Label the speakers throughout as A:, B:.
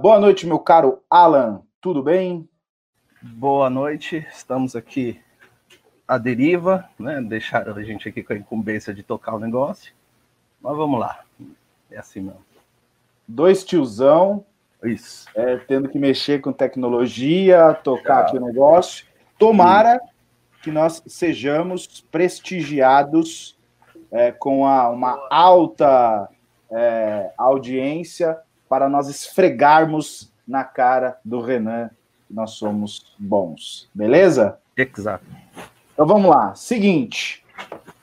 A: Boa noite, meu caro Alan. Tudo bem?
B: Boa noite. Estamos aqui à deriva, né? Deixaram a gente aqui com a incumbência de tocar o negócio. Mas vamos lá. É assim mesmo.
A: Dois tiozão.
B: Isso.
A: É, tendo que mexer com tecnologia, tocar aqui o negócio. Tomara que nós sejamos prestigiados é, com a, uma alta é, audiência para nós esfregarmos na cara do Renan que nós somos bons. Beleza?
B: Exato.
A: Então vamos lá. Seguinte.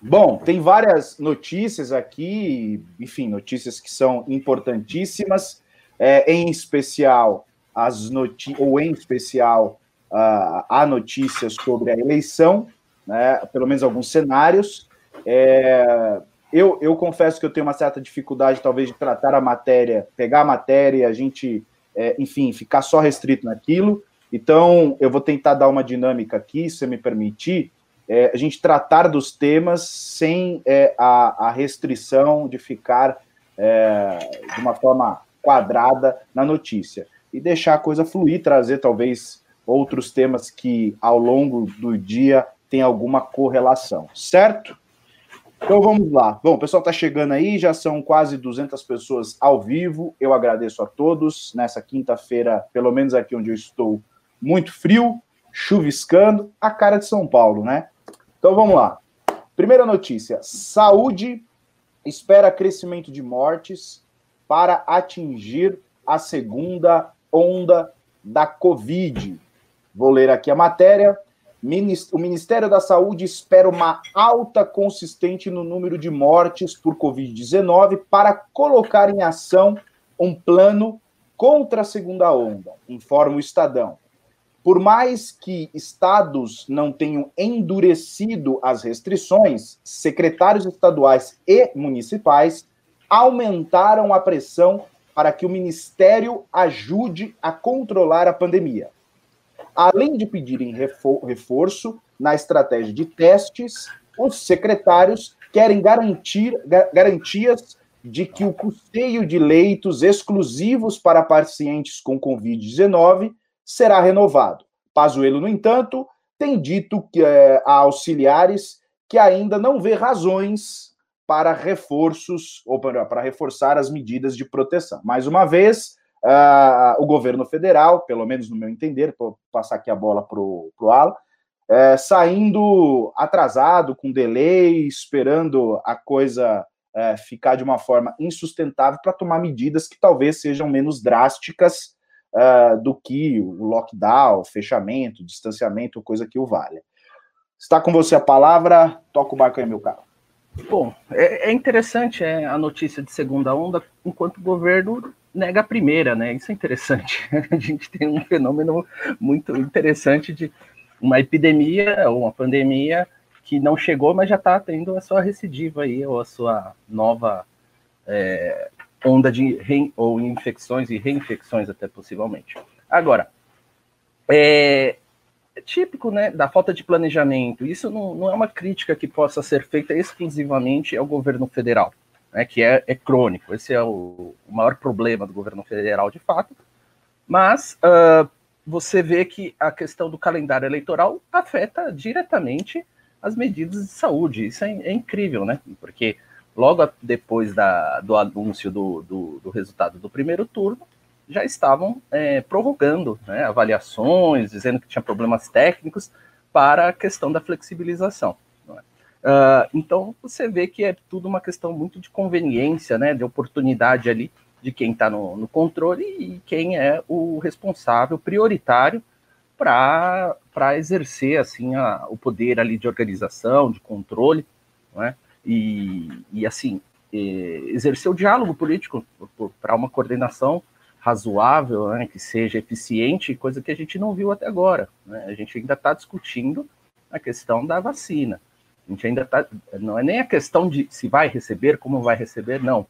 A: Bom, tem várias notícias aqui, enfim, notícias que são importantíssimas, é, em especial as notícias, ou em especial uh, a notícia sobre a eleição, né, pelo menos alguns cenários. É, eu, eu confesso que eu tenho uma certa dificuldade, talvez, de tratar a matéria, pegar a matéria e a gente, é, enfim, ficar só restrito naquilo. Então, eu vou tentar dar uma dinâmica aqui, se me permitir, é, a gente tratar dos temas sem é, a, a, restrição de ficar é, de uma forma quadrada na notícia. E deixar a coisa fluir, trazer talvez outros temas que ao longo do dia tem alguma correlação, certo? Então vamos lá. Bom, o pessoal está chegando aí, já são quase 200 pessoas ao vivo. Eu agradeço a todos. Nessa quinta-feira, pelo menos aqui onde eu estou, muito frio, chuviscando, a cara de São Paulo, né? Então vamos lá. Primeira notícia: saúde espera crescimento de mortes para atingir a segunda onda da Covid. Vou ler aqui a matéria. O Ministério da Saúde espera uma alta consistente no número de mortes por Covid-19 para colocar em ação um plano contra a segunda onda, informa o Estadão. Por mais que estados não tenham endurecido as restrições, secretários estaduais e municipais aumentaram a pressão para que o ministério ajude a controlar a pandemia além de pedirem reforço na estratégia de testes, os secretários querem garantir garantias de que o custeio de leitos exclusivos para pacientes com Covid-19 será renovado. Pazuello, no entanto, tem dito que, é, a auxiliares que ainda não vê razões para reforços ou para, para reforçar as medidas de proteção. Mais uma vez, uh, o governo federal, pelo menos no meu entender, vou passar aqui a bola para o Ala, é, saindo atrasado, com delay, esperando a coisa é, ficar de uma forma insustentável para tomar medidas que talvez sejam menos drásticas uh, do que o lockdown, fechamento, distanciamento, coisa que o valha. Está com você a palavra, toca o barco aí, meu caro.
B: Bom, é, é interessante é, a notícia de segunda onda, enquanto o governo nega a primeira, né? Isso é interessante. A gente tem um fenômeno muito interessante de uma epidemia ou uma pandemia que não chegou, mas já está tendo a sua recidiva aí, ou a sua nova é, onda de re, ou infecções e reinfecções até possivelmente. Agora, é, é, típico né, da falta de planejamento. Isso não, não é uma crítica que possa ser feita exclusivamente ao governo federal né, que é, é, crônico. Esse é o, o, maior problema do governo federal, de fato. Mas uh, você vê que a questão do calendário eleitoral afeta diretamente as medidas de saúde. Isso é, é incrível, né? Porque logo depois da, do anúncio do, do, do, resultado do primeiro turno, já estavam é, provocando né, avaliações, dizendo que tinha problemas técnicos para a questão da flexibilização. Uh, então você vê que é tudo uma questão muito de conveniência, né, de oportunidade ali de quem está no, no, controle e quem é o responsável prioritário para exercer assim a, o poder ali de organização, de controle, né, e, e assim exercer o diálogo político para uma coordenação razoável, né, que seja eficiente, coisa que a gente não viu até agora. Né? A gente ainda está discutindo a questão da vacina. A gente ainda está. Não é nem a questão de se vai receber, como vai receber, não.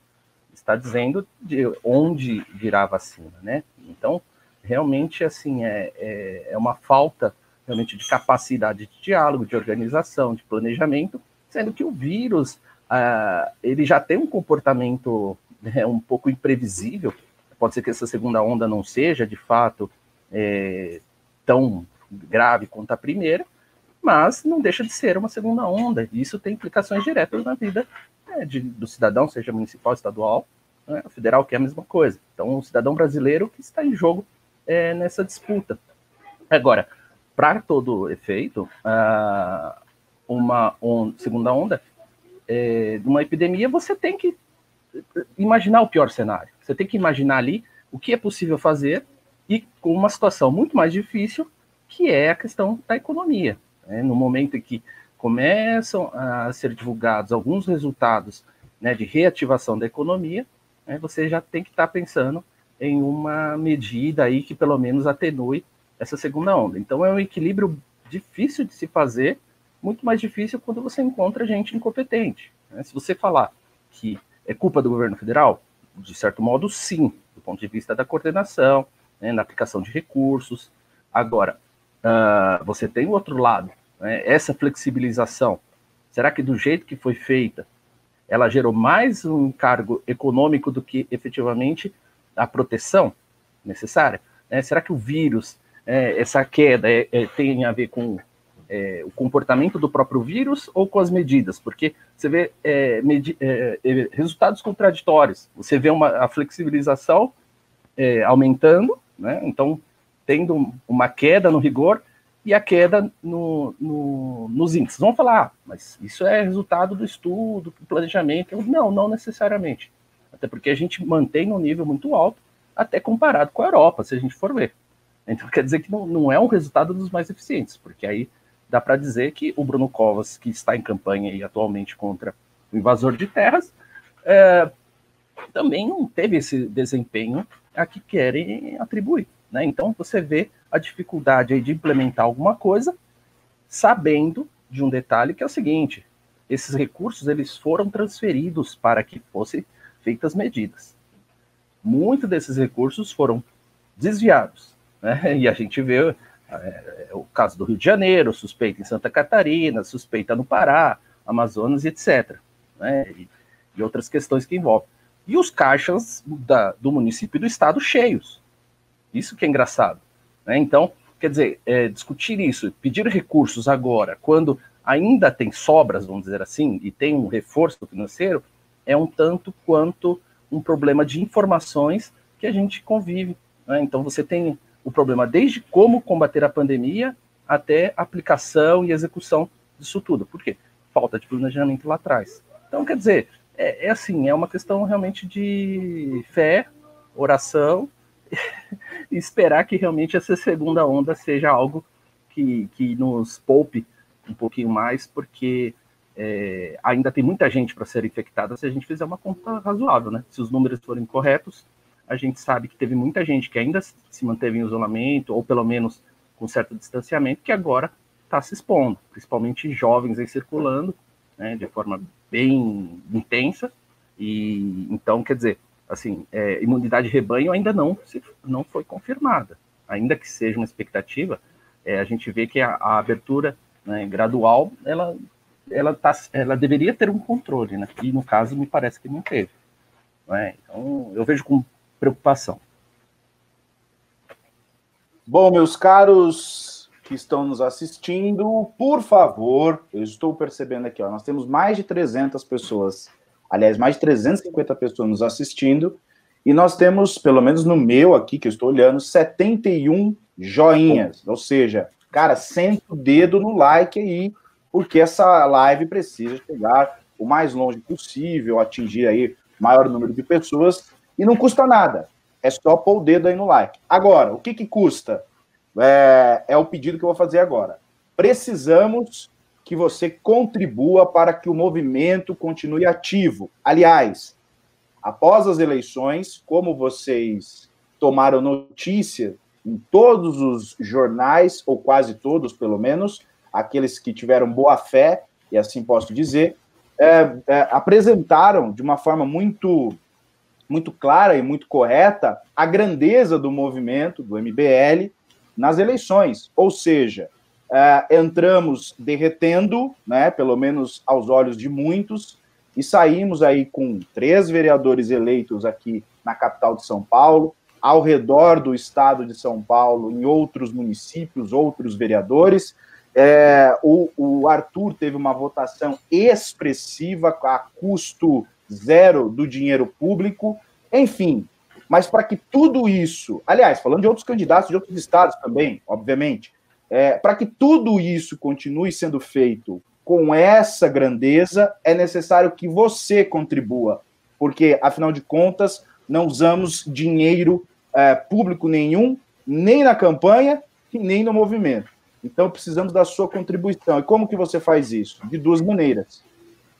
B: Está dizendo de onde virá a vacina, né? Então, realmente, assim, é, é, é uma falta realmente de capacidade de diálogo, de organização, de planejamento, sendo que o vírus, ah, ele já tem um comportamento né, um pouco imprevisível, Pode ser que essa segunda onda não seja, de fato, é, tão grave quanto a primeira, mas não deixa de ser uma segunda onda. E isso tem implicações diretas na vida né, de, do cidadão, seja municipal, estadual, né, federal, que é a mesma coisa. Então, o cidadão brasileiro que está em jogo é, nessa disputa. Agora, para todo efeito, uma on segunda onda é, de uma epidemia, você tem que imaginar o pior cenário. Você tem que imaginar ali o que é possível fazer e com uma situação muito mais difícil, que é a questão da economia. Né? No momento em que começam a ser divulgados alguns resultados né, de reativação da economia, né, você já tem que estar tá pensando em uma medida aí que pelo menos atenue essa segunda onda. Então é um equilíbrio difícil de se fazer, muito mais difícil quando você encontra gente incompetente. Né? Se você falar que é culpa do governo federal, de certo modo, sim, do ponto de vista da coordenação, né, na aplicação de recursos. Agora, uh, você tem o outro lado, né, essa flexibilização. Será que do jeito que foi feita, ela gerou mais um encargo econômico do que efetivamente a proteção necessária? É, será que o vírus, é, essa queda, é, é tem a ver com é, o comportamento do próprio vírus ou com as medidas? Porque você vê é, resultados contraditórios. Você vê uma, a flexibilização aumentando, né? então tendo uma queda no rigor e a queda no, no, nos índices. Vamos falar, ah, mas isso é resultado do estudo, do planejamento. Não, não necessariamente. Até porque a gente mantém um nível muito alto, até comparado com a Europa, se a gente for ver. Então quer dizer que não, não é um resultado dos mais eficientes, porque aí dá para dizer que o Bruno Covas, que está em campanha aí atualmente contra o invasor de terras, é, também não teve esse desempenho a que querem atribuir. Né? Então você vê a dificuldade de implementar alguma coisa, sabendo de um detalhe que é o seguinte: esses recursos eles foram transferidos para que fossem feitas medidas. Muitos desses recursos foram desviados. Né? E a gente vê é, o caso do Rio de Janeiro, suspeita em Santa Catarina, suspeita no Pará, Amazonas, etc. Né? E, e, outras questões que envolvem. E os caixas da, do município e do estado cheios. Isso que é engraçado. Né? Então, quer dizer, é, discutir isso, pedir recursos agora, quando ainda tem sobras, vamos dizer assim, e tem um reforço financeiro, é um tanto quanto um problema de informações que a gente convive. Né? Então, você tem o problema desde como combater a pandemia até aplicação e execução disso tudo. Por quê? Falta de planejamento lá atrás. Então, quer dizer, é, é assim, é uma questão realmente de fé, oração e esperar que realmente essa segunda onda seja algo que, que nos poupe um pouquinho mais, porque é, ainda tem muita gente para ser infectada se a gente fizer uma conta razoável, né? Se os números forem corretos, a gente sabe que teve muita gente que ainda se manteve em isolamento, ou pelo menos com certo distanciamento, que agora está se expondo, principalmente jovens aí circulando, né, de forma bem intensa, e então, quer dizer, assim, é, imunidade rebanho ainda não, se, não foi confirmada. Ainda que seja uma expectativa, é, a gente vê que a, a abertura né, gradual, ela, ela, tá, ela deveria ter um controle, né? E no caso, me parece que não teve. Né? Então, eu vejo com preocupação.
A: Bom, meus caros que estão nos assistindo, por favor, eu estou percebendo aqui, ó, nós temos mais de 300 pessoas aliás, mais de 350 pessoas nos assistindo, e nós temos, pelo menos no meu aqui, que eu estou olhando, 71 joinhas, ou seja, cara, senta o dedo no like aí, porque essa live precisa chegar o mais longe possível, atingir aí o maior número de pessoas, e não custa nada, é só pôr o dedo aí no like. Agora, o que que custa? É, é o pedido que eu vou fazer agora. Precisamos que você contribua para que o movimento continue ativo. Aliás, após as eleições, como vocês tomaram notícia em todos os jornais, ou quase todos, pelo menos, aqueles que tiveram boa fé, e assim posso dizer, é, é, apresentaram de uma forma muito, muito clara e muito correta a grandeza do movimento, do MBL, nas eleições. Ou seja, Uh, entramos derretendo, né, pelo menos aos olhos de muitos, e saímos aí com três vereadores eleitos aqui na capital de São Paulo, ao redor do estado de São Paulo, em outros municípios, outros vereadores. É, o, o, Arthur teve uma votação expressiva, a custo zero do dinheiro público, enfim. Mas para que tudo isso, aliás, falando de outros candidatos de outros estados também, obviamente, é, para que tudo isso continue sendo feito com essa grandeza, é necessário que você contribua, porque, afinal de contas, não usamos dinheiro é, público nenhum, nem na campanha e nem no movimento. Então, precisamos da sua contribuição. E como que você faz isso? De duas maneiras.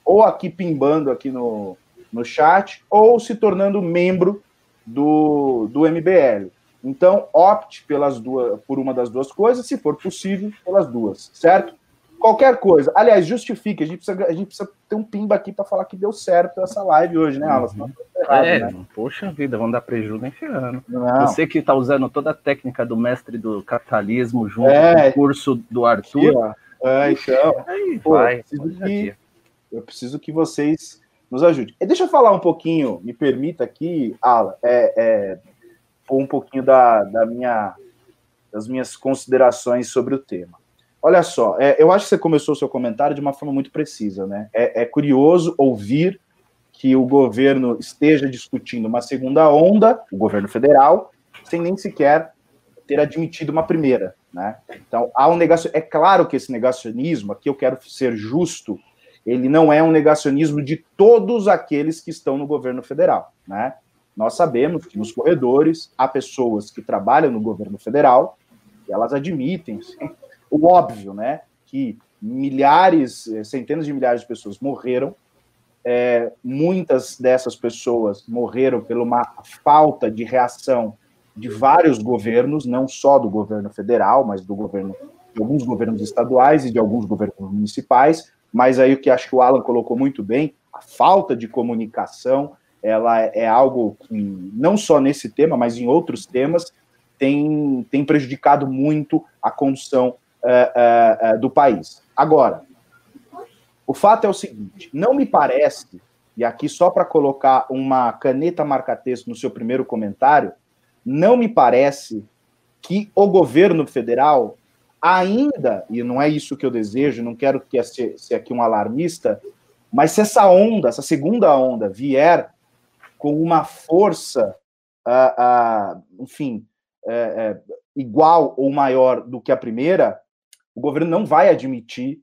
A: Ou aqui pimbando aqui no, no chat, ou se tornando membro do, do MBL. Então, opte pelas duas, por uma das duas coisas, se for possível, pelas duas, certo? Qualquer coisa. Aliás, justifique. A gente precisa, a gente precisa ter um pimba aqui para falar que deu certo essa live hoje, né, Alas? Uhum.
B: Errado, é, né? poxa vida, vamos dar prejuízo nem ferrando. Você que está usando toda a técnica do mestre do capitalismo junto é, com o curso do Arthur.
A: É, então. Aí, pô, vai, eu, preciso que, eu preciso que vocês nos ajudem. E deixa eu falar um pouquinho, me permita aqui, Ala, é, é, um pouquinho da, da minha, das minhas considerações sobre o tema. Olha só, é, eu acho que você começou o seu comentário de uma forma muito precisa, né? É, é, curioso ouvir que o governo esteja discutindo uma segunda onda, o governo federal, sem nem sequer ter admitido uma primeira, né? Então, há um negacionismo. É claro que esse negacionismo, aqui eu quero ser justo, ele não é um negacionismo de todos aqueles que estão no governo federal, né? Nós sabemos que nos corredores há pessoas que trabalham no governo federal e elas admitem o óbvio, né? Que milhares, eh, centenas de milhares de pessoas morreram. É, muitas dessas pessoas morreram por uma falta de reação de vários governos, não só do governo federal, mas do governo de alguns governos estaduais e de alguns governos municipais. Mas aí o que acho que o Alan colocou muito bem, a falta de comunicação, ela é algo que não só nesse tema, mas em outros temas tem, tem prejudicado muito a condução uh, uh, do país. Agora, o fato é o seguinte: não me parece, e aqui só para colocar uma caneta marca-texto no seu primeiro comentário, não me parece que o governo federal ainda, e não é isso que eu desejo, não quero que ser, ser aqui um alarmista, mas se essa onda, essa segunda onda, vier com uma força, uh, uh, enfim, uh, igual ou maior do que a primeira, o governo não vai admitir,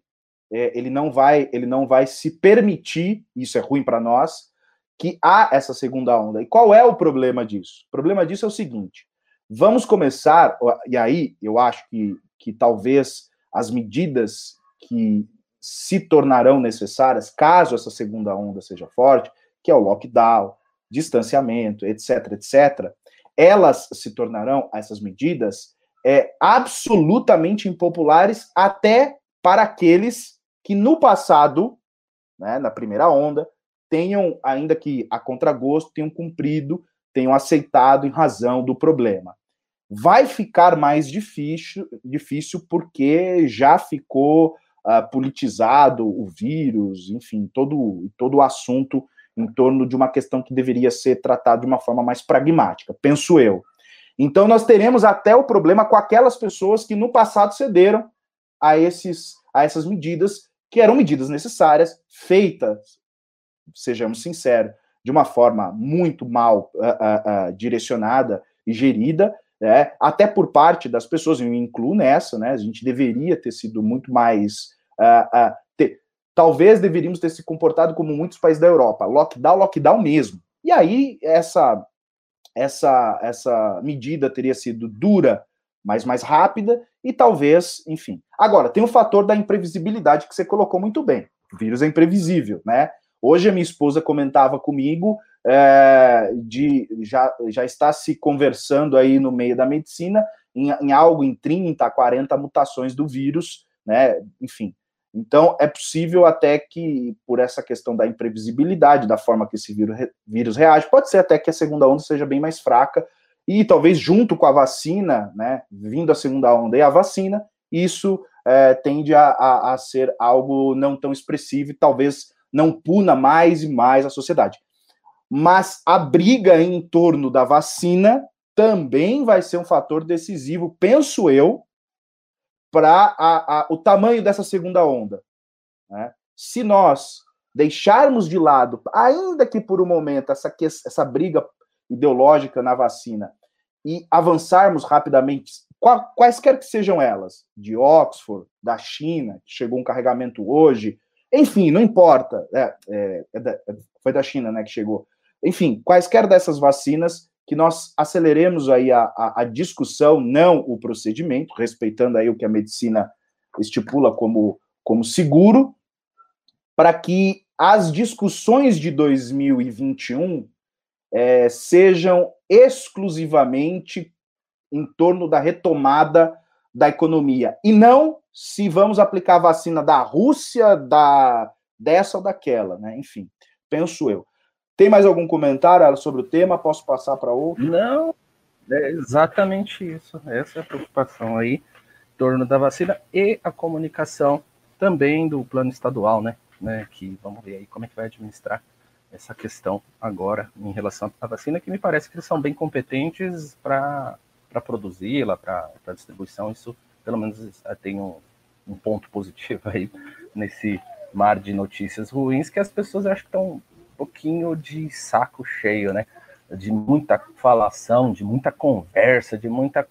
A: é, ele não vai, ele não vai se permitir, isso é ruim para nós, que há essa segunda onda. E qual é o problema disso? O problema disso é o seguinte: vamos começar, e aí eu acho que, que talvez as medidas que se tornarão necessárias, caso essa segunda onda seja forte, que é o lockdown, distanciamento, etc., etc., elas se tornarão, essas medidas, é, absolutamente impopulares até para aqueles que no passado, né, na primeira onda, tenham, ainda que a contragosto, tenham cumprido, tenham aceitado em razão do problema. Vai ficar mais difícil, difícil porque já ficou uh, politizado o vírus, enfim, todo, todo o assunto em torno de uma questão que deveria ser tratada de uma forma mais pragmática, penso eu. Então, nós teremos até o problema com aquelas pessoas que no passado cederam a, esses, a essas medidas, que eram medidas necessárias, feitas, sejamos sinceros, de uma forma muito mal uh, uh, uh, direcionada e gerida, né, até por parte das pessoas, eu me incluo nessa, né, a gente deveria ter sido muito mais. Talvez deveríamos ter se comportado como muitos países da Europa, lockdown, lockdown mesmo. E aí, essa essa, essa medida teria sido dura, mas mais rápida, e talvez, enfim. Agora, tem o fator da imprevisibilidade que você colocou muito bem. O vírus é imprevisível, né? Hoje a minha esposa comentava comigo é, de já, já está se conversando aí no meio da medicina em, em algo em 30, 40 mutações do vírus, né? Enfim, então, é possível até que, por essa questão da imprevisibilidade, da forma que esse vírus, reage, pode ser até que a segunda onda seja bem mais fraca, e talvez junto com a vacina, né, vindo a segunda onda e a vacina, isso é, tende a, a, a, ser algo não tão expressivo e talvez não puna mais e mais a sociedade. mas a briga em torno da vacina também vai ser um fator decisivo, penso eu, para o tamanho dessa segunda onda. Né? Se nós deixarmos de lado, ainda que por um momento, essa, essa briga ideológica na vacina e avançarmos rapidamente, quaisquer que sejam elas, de Oxford, da China, que chegou um carregamento hoje, enfim, não importa, é, é, é é, foi da China né, que chegou. Enfim, quaisquer dessas vacinas, que nós aceleremos aí a, a, a discussão, não o procedimento, respeitando aí o que a medicina estipula como, como seguro, para que as discussões de 2021 é, sejam exclusivamente em torno da retomada da economia e não se vamos aplicar a vacina da Rússia, da dessa ou daquela, né? Enfim, penso eu. Tem mais algum comentário sobre o tema? Posso passar para outro?
B: Não, é exatamente isso. Essa é a preocupação aí em torno da vacina e a comunicação também do plano estadual, né? né? Que vamos ver aí como é que vai administrar essa questão agora em relação à vacina, que me parece que eles são bem competentes para produzi-la, para distribuição. Isso, pelo menos, tem um, um ponto positivo aí nesse mar de notícias ruins que as pessoas acho que estão pouquinho de saco cheio, né? De muita falação, de muita conversa, de muita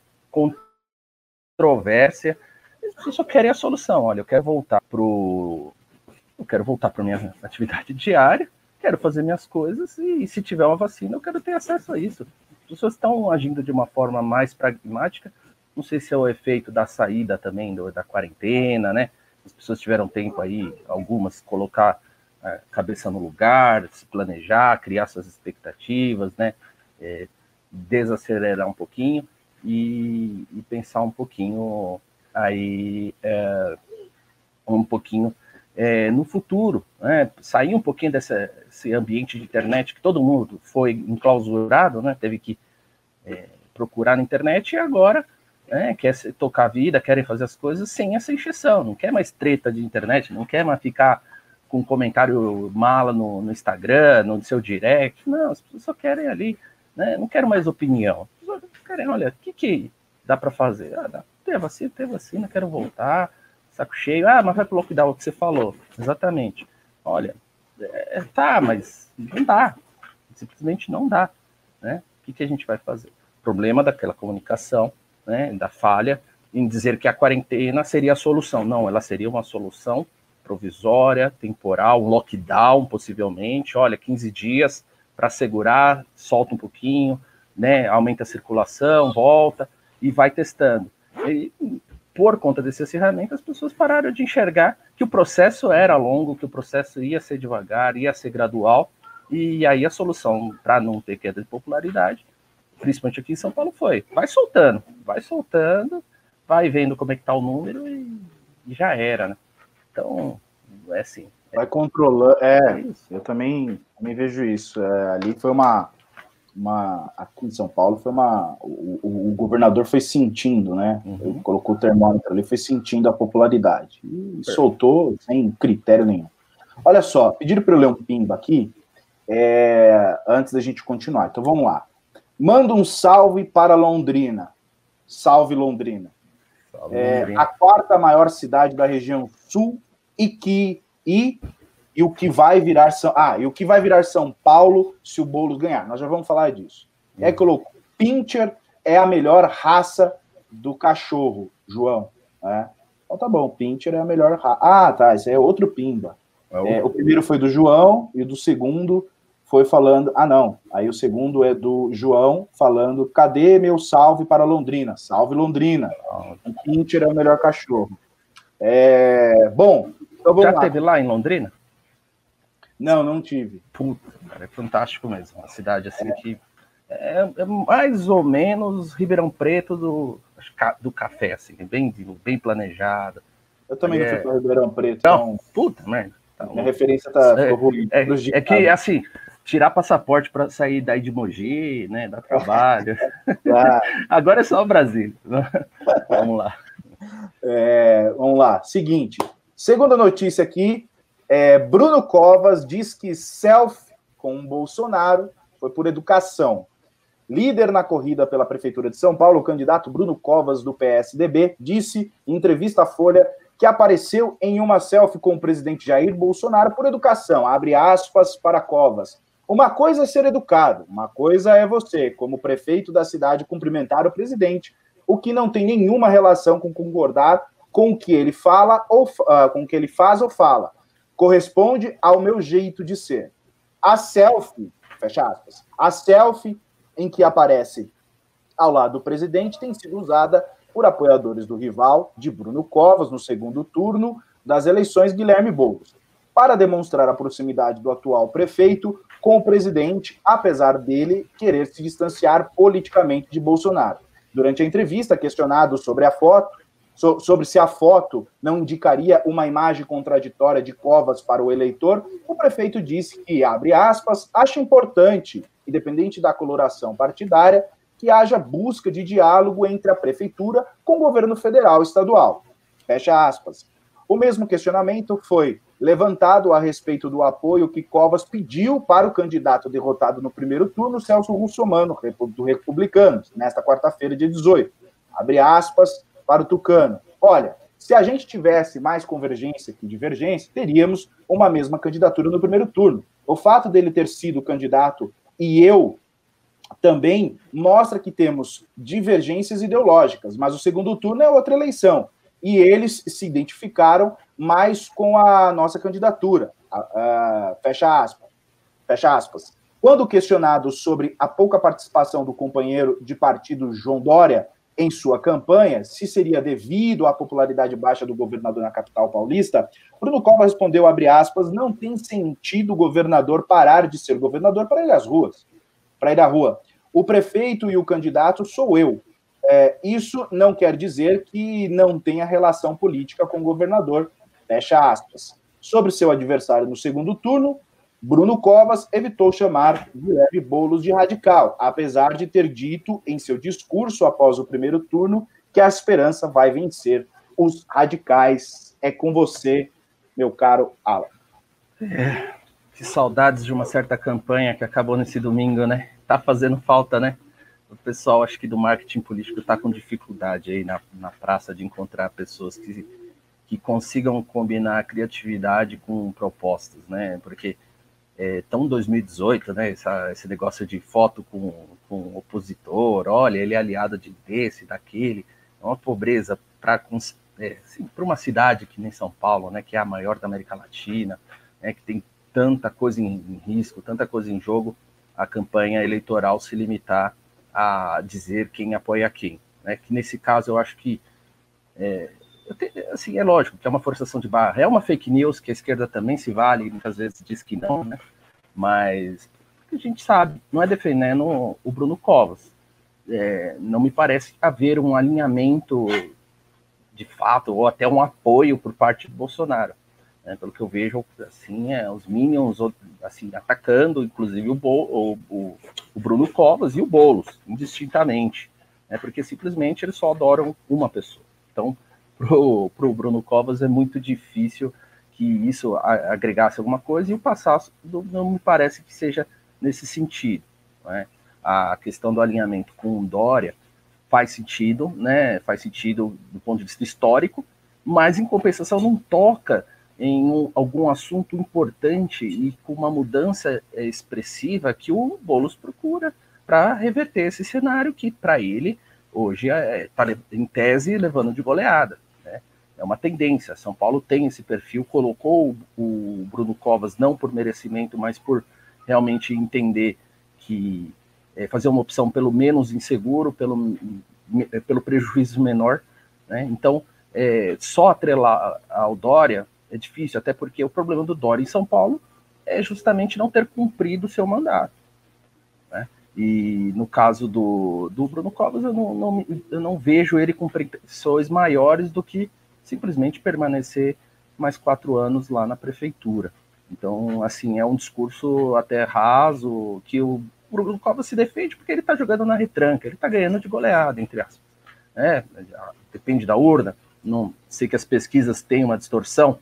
B: controvérsia. Eles só querem a solução. Olha, eu quero voltar pro eu quero voltar para minha atividade diária, quero fazer minhas coisas e, e, se tiver uma vacina, eu quero ter acesso a isso. As pessoas estão agindo de uma forma mais pragmática. Não sei se é o efeito da saída também do, da quarentena, né? As pessoas tiveram tempo aí, algumas, colocar é, cabeça no lugar, se planejar, criar suas expectativas, né? É, desacelerar um pouquinho e, e, pensar um pouquinho aí, é, um pouquinho é, no futuro, né, sair um pouquinho desse ambiente de internet que todo mundo foi enclausurado, né, teve que é, procurar na internet e agora né, quer tocar a vida, querem fazer as coisas sem essa encheção, não quer mais treta de internet, não quer mais ficar com comentário mala no, no Instagram, no seu direct, não, as pessoas só querem ali, né, não quero mais opinião, as pessoas querem, olha, o que, que dá para fazer? Ah, tem vacina, tem vacina, quero voltar, saco cheio. Ah, mas vai pro lockdown, o que você falou. Exatamente. Olha, é, tá, mas não dá. Simplesmente não dá. Né? O que, que a gente vai fazer? Problema daquela comunicação, né, da falha, em dizer que a quarentena seria a solução. Não, ela seria uma solução provisória, temporal, um lockdown, possivelmente. Olha, 15 dias para segurar, solta um pouquinho, né, aumenta a circulação, volta e vai testando. E por conta desse acirramento, as pessoas pararam de enxergar que o processo era longo, que o processo ia ser devagar, ia ser gradual, e aí a solução para não ter queda de popularidade, principalmente aqui em São Paulo, foi: vai soltando, vai soltando, vai vendo como é que está o número e, e, já era, né? Então, é assim.
A: Vai controlando. É, é eu também, também vejo isso. É, ali foi uma uma aqui em São Paulo foi uma o, o, o governador foi sentindo, né? Uhum. Ele colocou o termômetro ali, foi sentindo a popularidade e é. soltou sem critério nenhum. Olha só, pediram para eu ler um pimba aqui é, antes da gente continuar. Então vamos lá. Manda um salve para Londrina. Salve Londrina. É. A quarta maior cidade da região sul e que e e o que vai virar São Ah, e o que vai virar São Paulo se o Boulos ganhar. Nós já vamos falar disso. Uhum. É colocou Pincher é a melhor raça do cachorro, João. É. Então tá bom, Pincher é a melhor raça. Ah, tá, esse é outro Pimba. É, é, o primeiro foi do João e o do segundo foi falando. Ah, não. Aí o segundo é do João falando: cadê meu salve para Londrina? Salve Londrina. O Pincher é o melhor cachorro. É... Bom,
B: então vamos Já lá. teve lá em Londrina?
A: Não, não tive.
B: Puta, cara, é fantástico mesmo. Uma cidade assim é. que é, é, mais ou menos Ribeirão Preto do, do café, assim, bem, bem planejado.
A: Eu também é... não fui para Ribeirão Preto.
B: Não, então... puta merda.
A: Tá Minha referência tá
B: é, é, é, que, assim, tirar passaporte para sair daí de Mogi, né, dá trabalho. Ah. Agora é só o Brasil. vamos lá.
A: É, vamos lá. Seguinte, segunda notícia aqui, é, Bruno Covas diz que self com Bolsonaro foi por educação. Líder na corrida pela Prefeitura de São Paulo, o candidato Bruno Covas, do PSDB, disse em entrevista à Folha que apareceu em uma selfie com o presidente Jair Bolsonaro por educação. Abre aspas para Covas. Uma coisa é ser educado, uma coisa é você, como prefeito da cidade, cumprimentar o presidente, o que não tem nenhuma relação com concordar com o que ele fala ou uh, com o que ele faz ou fala. Corresponde ao meu jeito de ser. A selfie, fecha aspas, a selfie em que aparece ao lado do presidente tem sido usada por apoiadores do rival de Bruno Covas no segundo turno das eleições Guilherme Boulos, para demonstrar a proximidade do atual prefeito com o presidente, apesar dele querer se distanciar politicamente de Bolsonaro. Durante a entrevista, questionado sobre a foto, so, sobre se a foto não indicaria uma imagem contraditória de Covas para o eleitor, o prefeito disse que, abre aspas, acha importante, independente da coloração partidária, que haja busca de diálogo entre a prefeitura com o governo federal e estadual. Fecha aspas. O mesmo questionamento foi levantado a respeito do apoio que Covas pediu para o candidato derrotado no primeiro turno, Celso Russomano, do Republicanos, nesta quarta-feira, dia 18. Abre aspas para o Tucano. Olha, se a gente tivesse mais convergência que divergência, teríamos uma mesma candidatura no primeiro turno. O fato dele ter sido candidato e eu também mostra que temos divergências ideológicas, mas o segundo turno é outra eleição. E eles se identificaram mais com a nossa candidatura. Uh, uh, fecha aspas. Fecha aspas. Quando questionado sobre a pouca participação do companheiro de partido João Dória em sua campanha, se seria devido à popularidade baixa do governador na capital paulista, Bruno Covas respondeu, abre aspas, não tem sentido o governador parar de ser governador para ir às ruas para ir à rua. O prefeito e o candidato sou eu. É, isso não quer dizer que não tenha relação política com o governador. Fecha aspas. Sobre seu adversário no segundo turno, Bruno Covas evitou chamar Guilherme Boulos de radical, apesar de ter dito em seu discurso após o primeiro turno que a esperança vai vencer os radicais. É com você, meu caro Alan.
B: É, que saudades de uma certa campanha que acabou nesse domingo, né? Tá fazendo falta, né? O pessoal, acho que do marketing político está com dificuldade aí na, na praça de encontrar pessoas que, que consigam combinar criatividade com propostas, né? Porque é, tão 2018, né? Essa, esse negócio de foto com, com opositor, olha, ele é aliado de desse, daquele, é uma pobreza para é, uma cidade que nem São Paulo, né? Que é a maior da América Latina, né? Que tem tanta coisa em, em risco, tanta coisa em jogo, a campanha eleitoral se limitar a dizer quem apoia quem. Né? Que nesse caso eu acho que é, assim, é lógico que é uma forçação de barra, é uma fake news que a esquerda também se vale, muitas vezes diz que não, né? mas a gente sabe, não é defendendo o Bruno Covas. É, não me parece haver um alinhamento de fato, ou até um apoio por parte do Bolsonaro. Né, pelo que eu vejo, assim, é, os Minions assim, atacando, inclusive o, Bo, o, o, Bruno Covas e o Boulos, indistintamente, né, porque simplesmente eles só adoram uma pessoa. Então, para o Bruno Covas é muito difícil que isso agregasse alguma coisa, e o Passaço não me parece que seja nesse sentido. Né? A questão do alinhamento com o Dória faz sentido, né? faz sentido do ponto de vista histórico, mas em compensação não toca em um, algum assunto importante e com uma mudança é, expressiva que o Boulos procura para reverter esse cenário que, para ele, hoje está, é, tá, em tese, levando de goleada. Né? É uma tendência. São Paulo tem esse perfil, colocou o Bruno Covas não por merecimento, mas por realmente entender que é, fazer uma opção pelo menos inseguro, pelo, pelo prejuízo menor. Né? Então, é, só atrelar ao Dória é difícil, até porque o problema do Dória em São Paulo é justamente não ter cumprido o seu mandato. Né? E no caso do, do Bruno Covas, eu não, não, eu não vejo ele com pretensões maiores do que simplesmente permanecer mais quatro anos lá na prefeitura. Então, assim, é um discurso até raso, que o Bruno Covas se defende porque ele está jogando na retranca, ele está ganhando de goleada, entre aspas. É, depende da urna, não sei que as pesquisas têm uma distorção,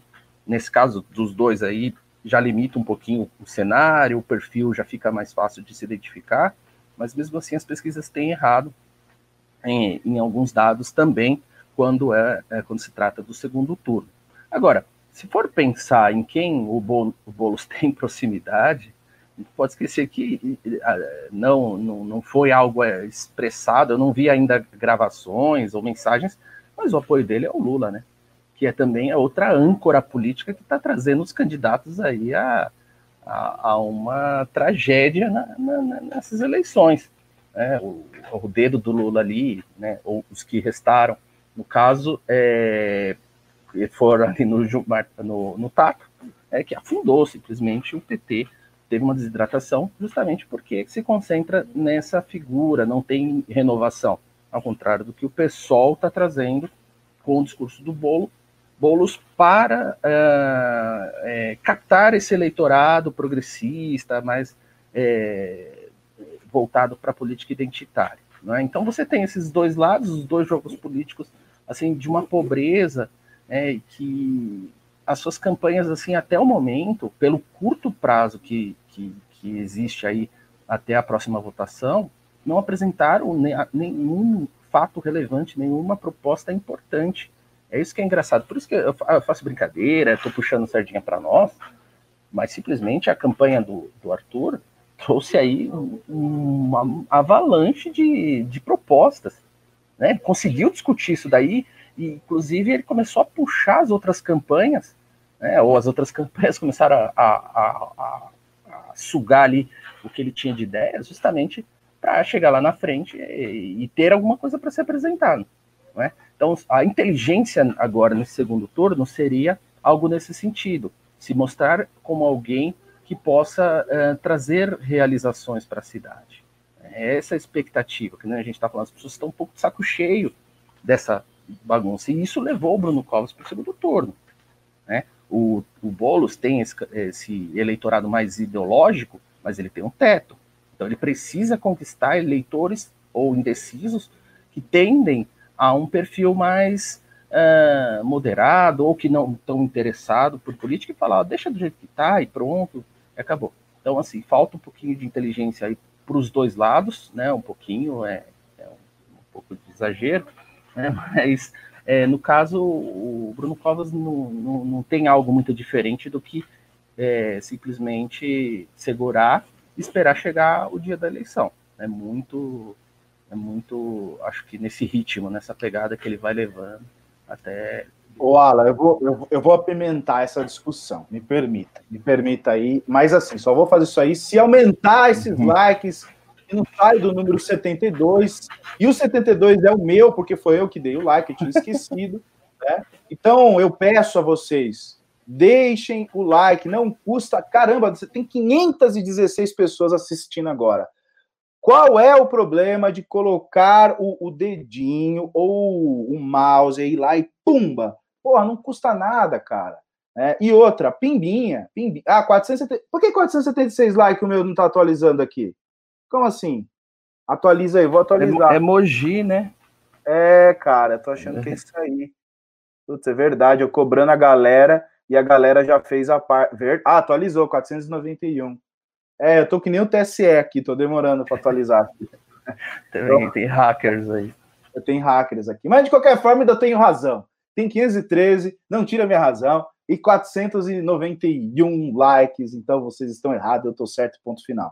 B: nesse caso dos dois aí, já limita um pouquinho o cenário, o perfil já fica mais fácil de se identificar, mas mesmo assim as pesquisas têm errado em, em alguns dados também quando é, é, quando se trata do segundo turno. Agora, se for pensar em quem o, Bol Boulos tem proximidade, pode esquecer que não, não, não foi algo é, expressado, eu não vi ainda gravações ou mensagens, mas o apoio dele é o Lula, né? Que é também a outra âncora política que está trazendo os candidatos aí a, a, a uma tragédia na, na, nessas eleições. Né? O, o, dedo do Lula ali, né? ou os que restaram, no caso, é, foram ali no, no, no taco, é que afundou simplesmente o PT teve uma desidratação justamente porque se concentra nessa figura, não tem renovação, ao contrário do que o PSOL está trazendo com o discurso do bolo, bolos para é, captar esse eleitorado progressista, mais é, voltado para a política identitária. É? Então você tem esses dois lados, os dois jogos políticos, assim, de uma pobreza é, que as suas campanhas, assim, até o momento, pelo curto prazo que, que, que existe aí até a próxima votação, não apresentaram nenhum fato relevante, nenhuma proposta importante. É isso que é engraçado. Por isso que eu faço brincadeira, estou puxando sardinha para nós, mas simplesmente a campanha do, do Arthur trouxe aí uma avalanche de, de propostas. Né? Conseguiu discutir isso daí, e inclusive ele começou a puxar as outras campanhas né, ou as outras campanhas começaram a, a, a, a, sugar ali o que ele tinha de ideias, justamente para chegar lá na frente e, e ter alguma coisa para ser apresentado. Né? Então, a inteligência agora nesse segundo turno seria algo nesse sentido, se mostrar como alguém que possa uh, trazer realizações para a cidade. É essa a expectativa, que né, a gente está falando, as pessoas estão um pouco de saco cheio dessa bagunça, e isso levou o Bruno Covas para o segundo turno. Né? O, o Boulos tem esse, esse eleitorado mais ideológico, mas ele tem um teto. Então ele precisa conquistar eleitores ou indecisos que tendem a um perfil mais uh, moderado ou que não estão interessados por política e falar, deixa do jeito que está e pronto, e acabou. Então, assim, falta um pouquinho de inteligência aí para os dois lados, né? Um pouquinho, é, é um, um, pouco de exagero, né? mas é, no caso, o Bruno Covas não, não, não, tem algo muito diferente do que é, simplesmente segurar e esperar chegar o dia da eleição. É muito, é muito, acho que nesse ritmo, nessa pegada que ele vai levando até.
A: Ô, Ala, eu vou, eu, eu vou apimentar essa discussão, me permita, me permita aí, mas assim, só vou fazer isso aí se aumentar esses uhum. likes e não sai do número 72. E o 72 é o meu, porque foi eu que dei o like, eu tinha esquecido. Né? Então, eu peço a vocês, deixem o like, não custa. Caramba, você tem 516 pessoas assistindo agora. Qual é o problema de colocar o, o dedinho ou o mouse aí lá e pumba? Porra, não custa nada, cara. É, e outra, pimbinha, pimbinha. Ah, 470. Por que 476 likes o meu não tá atualizando aqui? Como assim? Atualiza aí, vou atualizar.
B: É emoji, né?
A: É, cara, tô achando que é isso aí. Putz, é verdade, eu cobrando a galera e a galera já fez a parte. Ah, atualizou, 491. É, eu tô que nem o TSE aqui, tô demorando para atualizar.
B: Também então, tem hackers aí.
A: Eu tenho hackers aqui. Mas de qualquer forma, ainda tenho razão. Tem 513, não tira minha razão. E 491 likes, então vocês estão errados, eu tô certo, ponto final.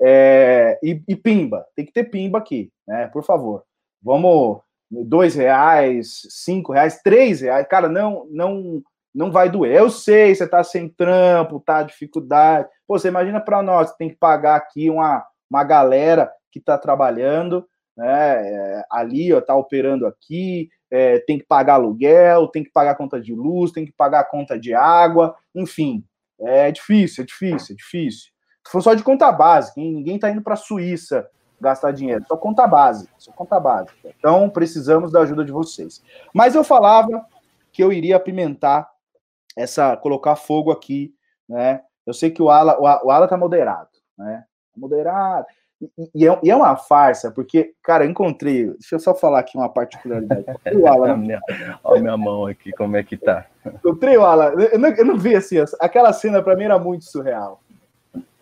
A: É, e, e, pimba, tem que ter pimba aqui, né? Por favor. Vamos, dois reais, cinco reais, três reais, cara, não, não, não vai doer. Eu sei, você tá sem trampo, tá dificuldade. Pô, você imagina para nós, tem que pagar aqui uma, uma galera que tá trabalhando, né? É, ali, ó, tá operando aqui, é, tem que pagar aluguel, tem que pagar conta de luz, tem que pagar conta de água, enfim, é difícil, é difícil, é difícil. Foi só de conta básica, hein? ninguém está indo para Suíça gastar dinheiro, só conta básica, só conta básica. Então, precisamos da ajuda de vocês. Mas eu falava que eu iria apimentar essa, colocar fogo aqui, né? Eu sei que o Ala, o Ala tá moderado, né? Moderado. E é, e é, uma farsa, porque, cara, encontrei. Deixa eu só falar aqui uma particularidade.
B: o minha, olha minha mão aqui, como é que tá.
A: Encontrei o Alan. Eu não, eu não vi assim, aquela cena pra mim era muito surreal.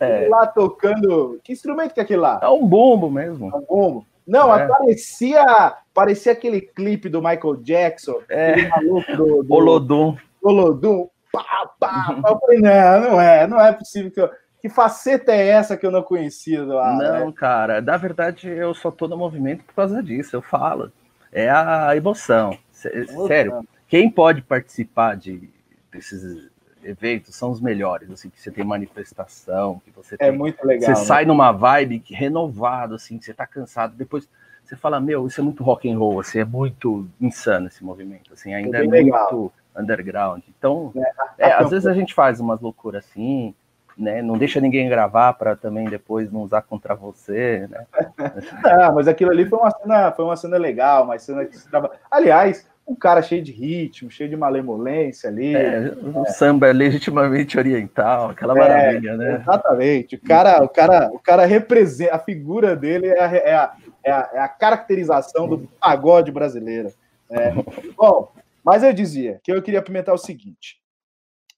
A: É. Lá tocando. Que instrumento que é aquele lá?
B: É um bumbo mesmo.
A: É um bumbo. Não, é. parecia, parecia aquele clipe do Michael Jackson.
B: É. Aquele maluco do. do Olodum.
A: Olodum. Pá, pá, pá. Eu falei, não, não é, não é possível que eu. Que faceta é essa que eu não conhecia do
B: ar? Não, cara, na verdade eu só tô no movimento por causa disso, eu falo. É a emoção. Sério, quem pode participar de, desses eventos são os melhores, assim, que você tem manifestação, que você é tem,
A: É muito legal.
B: Você né? sai numa vibe renovado, assim, você tá cansado, depois você fala, meu, isso é muito rock and roll, assim, é muito insano esse movimento, assim, ainda é, é muito underground. Então, é, é, às vezes a gente faz umas loucuras assim, né? Não deixa ninguém gravar para também depois não usar contra você, né?
A: ah, mas aquilo ali foi uma cena, foi uma cena legal, uma cena que se traba... Aliás, um cara cheio de ritmo, cheio de malemolência ali.
B: É, o é. samba é legitimamente oriental, aquela é, maravilha, né?
A: Exatamente. O cara, o cara, o cara representa, a figura dele é a, é a, é a, é a caracterização do pagode brasileiro. É. Bom, mas eu dizia que eu queria apimentar o seguinte: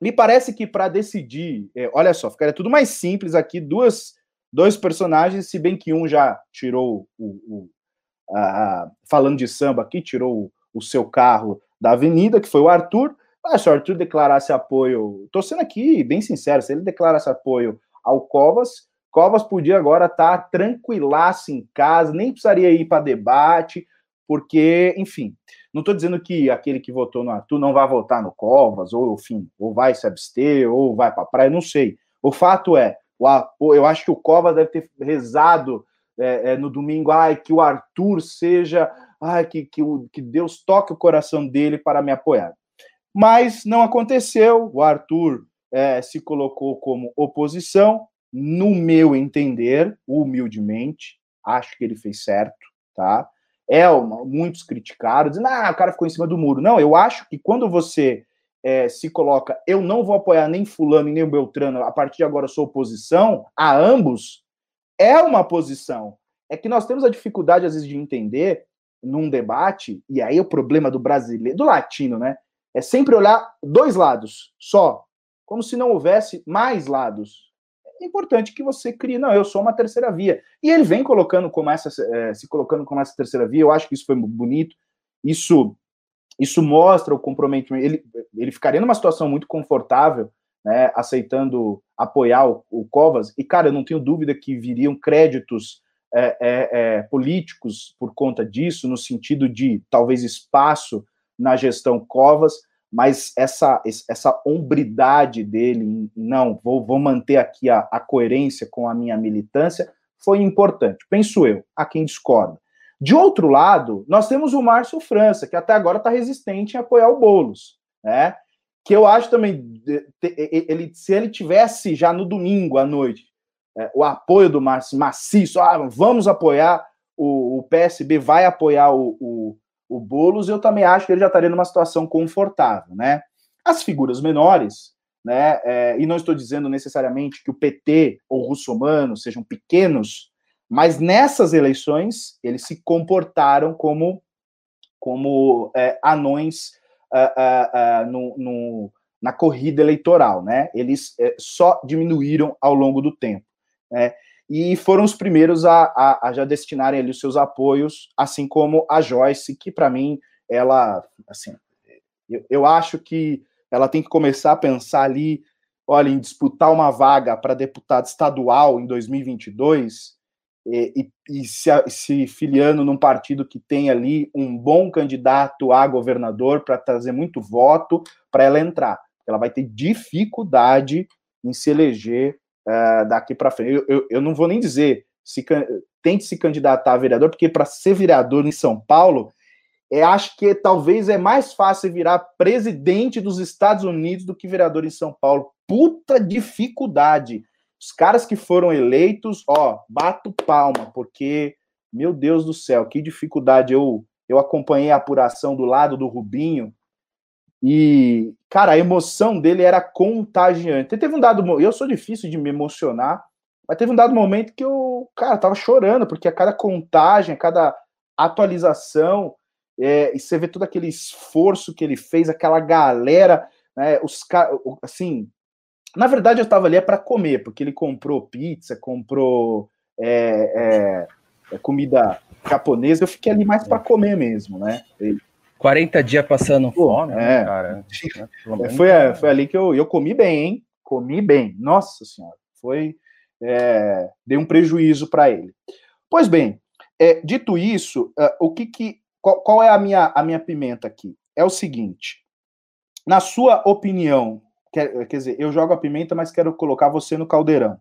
A: me parece que para decidir, é, olha só, ficaria tudo mais simples aqui, duas, dois personagens, se bem que um já tirou o, o a, falando de samba aqui, tirou o, o, seu carro da avenida, que foi o Arthur. Mas se o Arthur declarasse apoio, tô sendo aqui bem sincero, se ele declarasse apoio ao Covas, Covas podia agora estar tá tranquilaço em casa, nem precisaria ir para debate, porque, enfim, não estou dizendo que aquele que votou no Arthur não vai votar no Covas, ou enfim, ou vai se abster, ou vai para a praia, não sei. O fato é, eu acho que o Covas deve ter rezado é, é, no domingo, ai, que o Arthur seja, ai, que, que, o, que Deus toque o coração dele para me apoiar. Mas não aconteceu, o Arthur é, se colocou como oposição, no meu entender, humildemente, acho que ele fez certo, tá? Elma, muitos criticaram, dizendo, ah, o cara ficou em cima do muro. Não, eu acho que quando você é, se coloca, eu não vou apoiar nem fulano nem o Beltrano, a partir de agora sou oposição a ambos, é uma posição. É que nós temos a dificuldade, às vezes, de entender num debate, e aí o problema do brasileiro, do latino, né? É sempre olhar dois lados só, como se não houvesse mais lados importante que você crie, não, eu sou uma terceira via. E ele vem colocando como essa, é, se colocando como essa terceira via, eu acho que isso foi bonito, isso isso mostra o comprometimento, ele, ele ficaria numa situação muito confortável, né, aceitando apoiar o, o Covas, e cara, eu não tenho dúvida que viriam créditos é, é, é políticos por conta disso, no sentido de talvez espaço na gestão Covas, mas essa, essa hombridade dele, não, vou, vou manter aqui a, a coerência com a minha militância, foi importante, penso eu, a quem discorda. De outro lado, nós temos o Márcio França, que até agora está resistente em apoiar o Boulos, né? Que eu acho também, ele, se ele tivesse já no domingo à noite é, o apoio do Márcio maciço, ah, vamos apoiar, o, o PSB vai apoiar o, o, o Boulos, eu também acho que ele já estaria numa situação confortável, né? As figuras menores, né? É, e não estou dizendo necessariamente que o PT ou o Russomano sejam pequenos, mas nessas eleições eles se comportaram como como é, anões uh, uh, uh, no, no, na corrida eleitoral, né? Eles é, só diminuíram ao longo do tempo, né? E foram os primeiros a, a, a já destinarem ali os seus apoios, assim como a Joyce, que para mim, ela, assim, eu, eu acho que ela tem que começar a pensar ali, olha, em disputar uma vaga para deputado estadual em 2022 e, e, e se, se, filiando num partido que tem ali um bom candidato a governador para trazer muito voto para ela entrar. Ela vai ter dificuldade em se eleger uh, daqui para frente. Eu, eu, eu, não vou nem dizer se tente se candidatar a vereador, porque para ser vereador em São Paulo, é, acho que talvez é mais fácil virar presidente dos Estados Unidos do que vereador em São Paulo. Puta dificuldade. Os caras que foram eleitos, ó, bato palma, porque, meu Deus do céu, que dificuldade. Eu, eu acompanhei a apuração do lado do Rubinho, e, cara, a emoção dele era contagiante. Teve um dado. Eu sou difícil de me emocionar, Mas teve um dado momento que eu, cara, tava chorando, porque a cada contagem, a cada atualização, é, e você vê todo aquele esforço que ele fez, aquela galera, né, os caras, assim, na verdade eu tava ali é para comer, porque ele comprou pizza, comprou é, é, é comida japonesa, eu fiquei ali mais para comer mesmo, né?
B: 40 dias passando Pô, fome,
A: né, cara? É, foi, foi ali que eu, eu comi bem, hein? Comi bem. Nossa senhora, foi é, dei um prejuízo para ele. Pois bem, é, dito isso, uh, o que, que qual, qual, é a minha, a minha pimenta aqui? É o seguinte, na sua opinião, quer, quer dizer, eu jogo a pimenta, mas quero colocar você no caldeirão.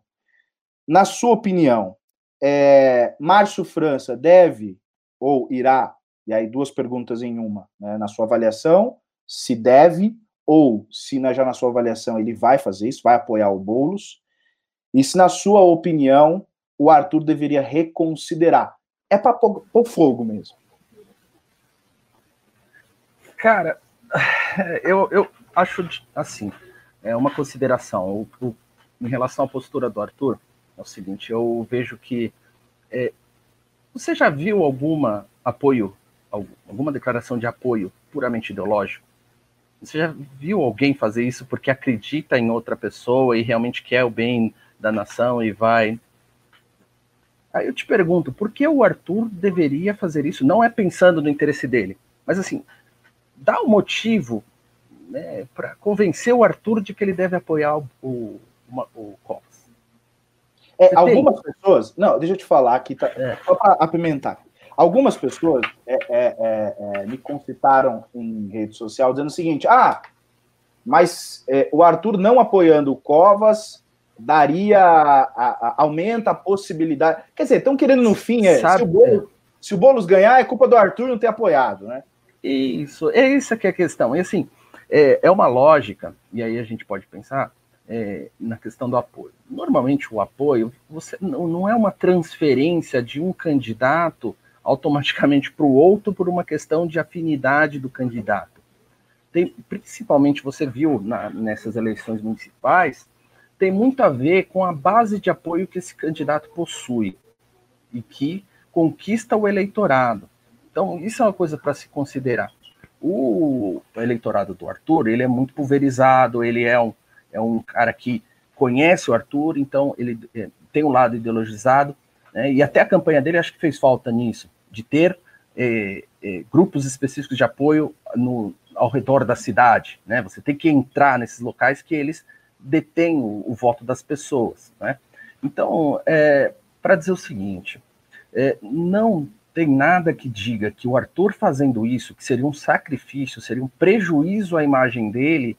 A: Na sua opinião, é, Márcio França deve ou irá, e aí duas perguntas em uma, né, na sua avaliação, se deve ou se na, já na sua avaliação ele vai fazer isso, vai apoiar o Boulos, e se, na sua opinião, o Arthur deveria reconsiderar. É para pôr fogo mesmo.
B: Cara, eu, eu acho assim, é uma consideração. O, o, em relação à postura do Arthur, é o seguinte, eu vejo que é, você já viu alguma apoio, alguma declaração de apoio puramente ideológico? Você já viu alguém fazer isso porque acredita em outra pessoa e realmente quer o bem da nação e vai. Aí eu te pergunto, por que o Arthur deveria fazer isso? Não é pensando no interesse dele, mas assim, dá um motivo né, para convencer o Arthur de que ele deve apoiar o, o, o Covas.
A: É, algumas tem? pessoas. Não, deixa eu te falar aqui, tá, é. só para apimentar. Algumas pessoas é, é, é, é, me concitaram em rede social dizendo o seguinte: ah, mas é, o Arthur não apoiando o Covas daria, a, a, aumenta a possibilidade. Quer dizer, estão querendo no fim, é, Sabe, se, o Boulos, se o Boulos ganhar, é culpa do Arthur não ter apoiado, né?
B: Isso, é isso que é a questão. E assim, é, é uma lógica, e aí a gente pode pensar é, na questão do apoio. Normalmente o apoio você não, não é uma transferência de um candidato automaticamente para o outro por uma questão de afinidade do candidato. Tem, principalmente você viu na, nessas eleições municipais tem muito a ver com a base de apoio que esse candidato possui e que conquista o eleitorado. Então, isso é uma coisa para se considerar. O eleitorado do Arthur, ele é muito pulverizado, ele é um, é um cara que conhece o Arthur, então ele é, tem um lado ideologizado, né, e até a campanha dele acho que fez falta nisso, de ter é, é, grupos específicos de apoio no, ao redor da cidade. Né, você tem que entrar nesses locais que eles detém o, o voto das pessoas. Né? Então, é, para dizer o seguinte, é, não tem nada que diga que o Arthur fazendo isso, que seria um sacrifício, seria um prejuízo à imagem dele,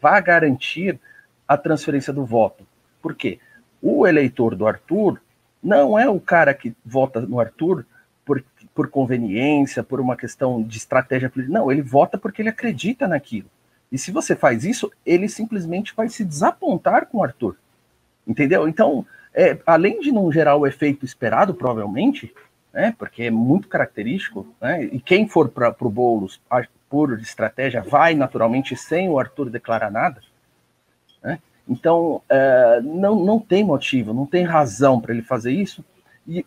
B: vá garantir a transferência do voto. Por quê? O eleitor do Arthur não é o cara que vota no Arthur por, conveniência, por uma questão de estratégia política. Não, ele vota porque ele acredita naquilo. E se você faz isso, ele simplesmente vai se desapontar com o Arthur. Entendeu? Então, é, além de não gerar o efeito esperado, provavelmente, né, porque é muito característico, né, e quem for para o Boulos por estratégia vai naturalmente sem o Arthur declarar nada. Né? Então, é, não, não tem motivo, não tem razão para ele fazer isso. E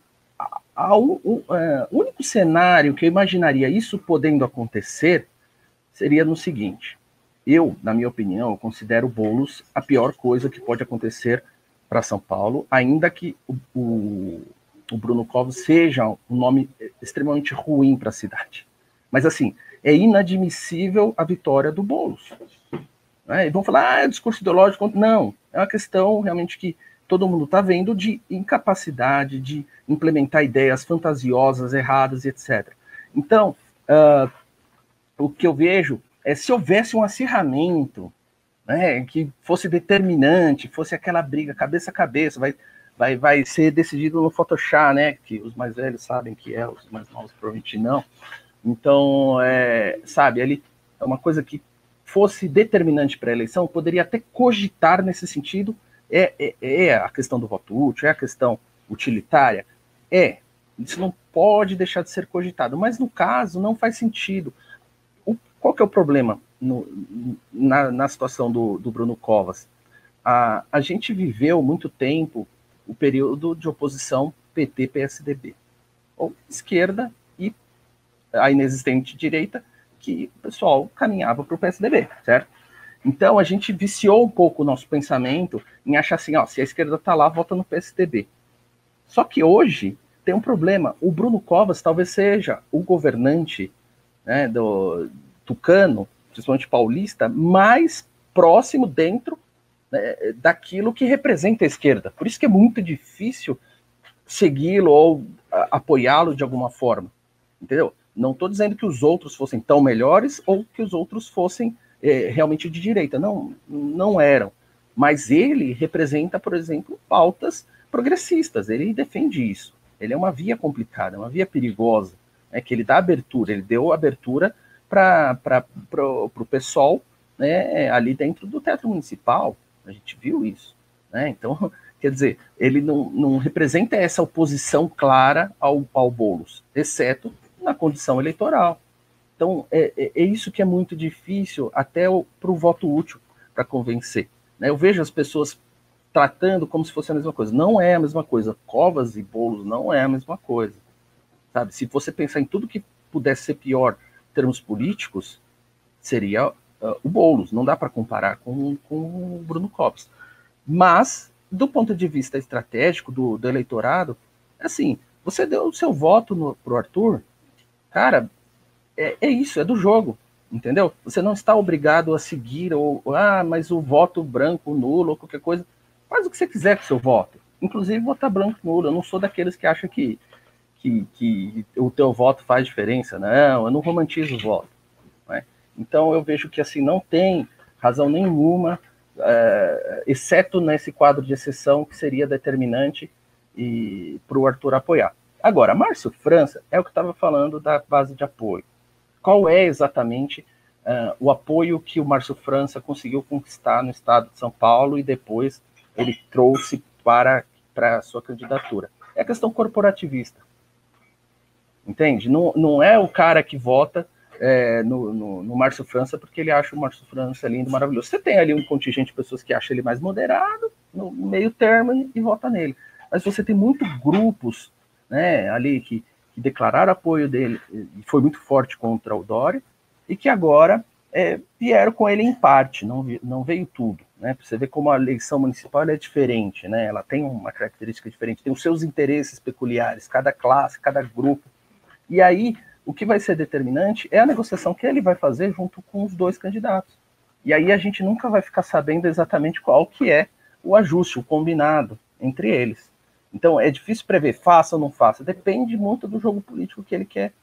B: o é, único cenário que eu imaginaria isso podendo acontecer seria no seguinte: eu, na minha opinião, considero Boulos a pior coisa que pode acontecer para São Paulo, ainda que o, o, o Bruno Covas seja um nome extremamente ruim para a cidade. Mas, assim, é inadmissível a vitória do Boulos. Né? E vão falar, ah, é discurso ideológico. Não, é uma questão realmente que todo mundo está vendo de incapacidade de implementar ideias fantasiosas, erradas, etc. Então, uh, o que eu vejo é, se houvesse um acirramento, né, que fosse determinante, fosse aquela briga cabeça a cabeça, vai, vai, vai ser decidido no Photoshop, né, que os mais velhos sabem que é, os mais novos provavelmente não. Então, é, sabe, ele é uma coisa que fosse determinante para a eleição, poderia até cogitar nesse sentido, é, é, é, a questão do voto útil, é a questão utilitária, é, isso não pode deixar de ser cogitado, mas no caso não faz sentido, qual que é o problema no, na, na, situação do, do, Bruno Covas? A, a gente viveu muito tempo o período de oposição PT-PSDB, ou esquerda e a inexistente direita, que o pessoal caminhava para o PSDB, certo? Então a gente viciou um pouco o nosso pensamento em achar assim, ó, se a esquerda está lá, vota no PSDB. Só que hoje tem um problema. O Bruno Covas talvez seja o governante né, do tucano, principalmente paulista, mais próximo dentro né, daquilo que representa a esquerda. Por isso que é muito difícil segui-lo ou apoiá-lo de alguma forma. Entendeu? Não estou dizendo que os outros fossem tão melhores ou que os outros fossem é, realmente de direita. Não, não eram. Mas ele representa, por exemplo, pautas progressistas. Ele defende isso. Ele é uma via complicada, uma via perigosa. É que ele dá abertura, ele deu abertura para o pessoal né, ali dentro do teatro municipal. A gente viu isso. Né? Então, quer dizer, ele não, não representa essa oposição clara ao, ao Boulos, exceto na condição eleitoral. Então, é, é, é isso que é muito difícil até para o voto útil, para convencer. Né? Eu vejo as pessoas tratando como se fosse a mesma coisa. Não é a mesma coisa. Covas e bolos não é a mesma coisa. Sabe? Se você pensar em tudo que pudesse ser pior em termos políticos, seria uh, o Boulos. Não dá para comparar com, com o Bruno Covas. Mas, do ponto de vista estratégico do, do eleitorado, assim, você deu o seu voto para o Arthur, cara, é, é, isso, é do jogo, entendeu? Você não está obrigado a seguir, ou, ah, mas o voto branco, nulo, ou qualquer coisa. Faz o que você quiser com o seu voto. Inclusive votar branco, nulo. Eu não sou daqueles que acham que, que, que o teu voto faz diferença. Não, eu não romantizo o voto. Né? Então eu vejo que assim não tem razão nenhuma, é, exceto nesse quadro de exceção que seria determinante para o Arthur apoiar. Agora, Márcio França é o que estava falando da base de apoio qual é exatamente uh, o apoio que o Márcio França conseguiu conquistar no estado de São Paulo e depois ele trouxe para, para a sua candidatura. É a questão corporativista. Entende? Não, não é o cara que vota é, no, no, no Márcio França porque ele acha o Márcio França lindo, maravilhoso. Você tem ali um contingente de pessoas que acham ele mais moderado, no meio termo, e, e vota nele. Mas você tem muitos grupos né, ali que que declararam apoio dele e foi muito forte contra o Dória, e que agora é, vieram com ele em parte, não, não veio tudo. Né? Você vê como a eleição municipal é diferente, né? ela tem uma característica diferente, tem os seus interesses peculiares, cada classe, cada grupo. E aí, o que vai ser determinante é a negociação que ele vai fazer junto com os dois candidatos. E aí a gente nunca vai ficar sabendo exatamente qual que é o ajuste, o combinado entre eles. Então é difícil prever, faça ou não faça. Depende muito do jogo político que ele quer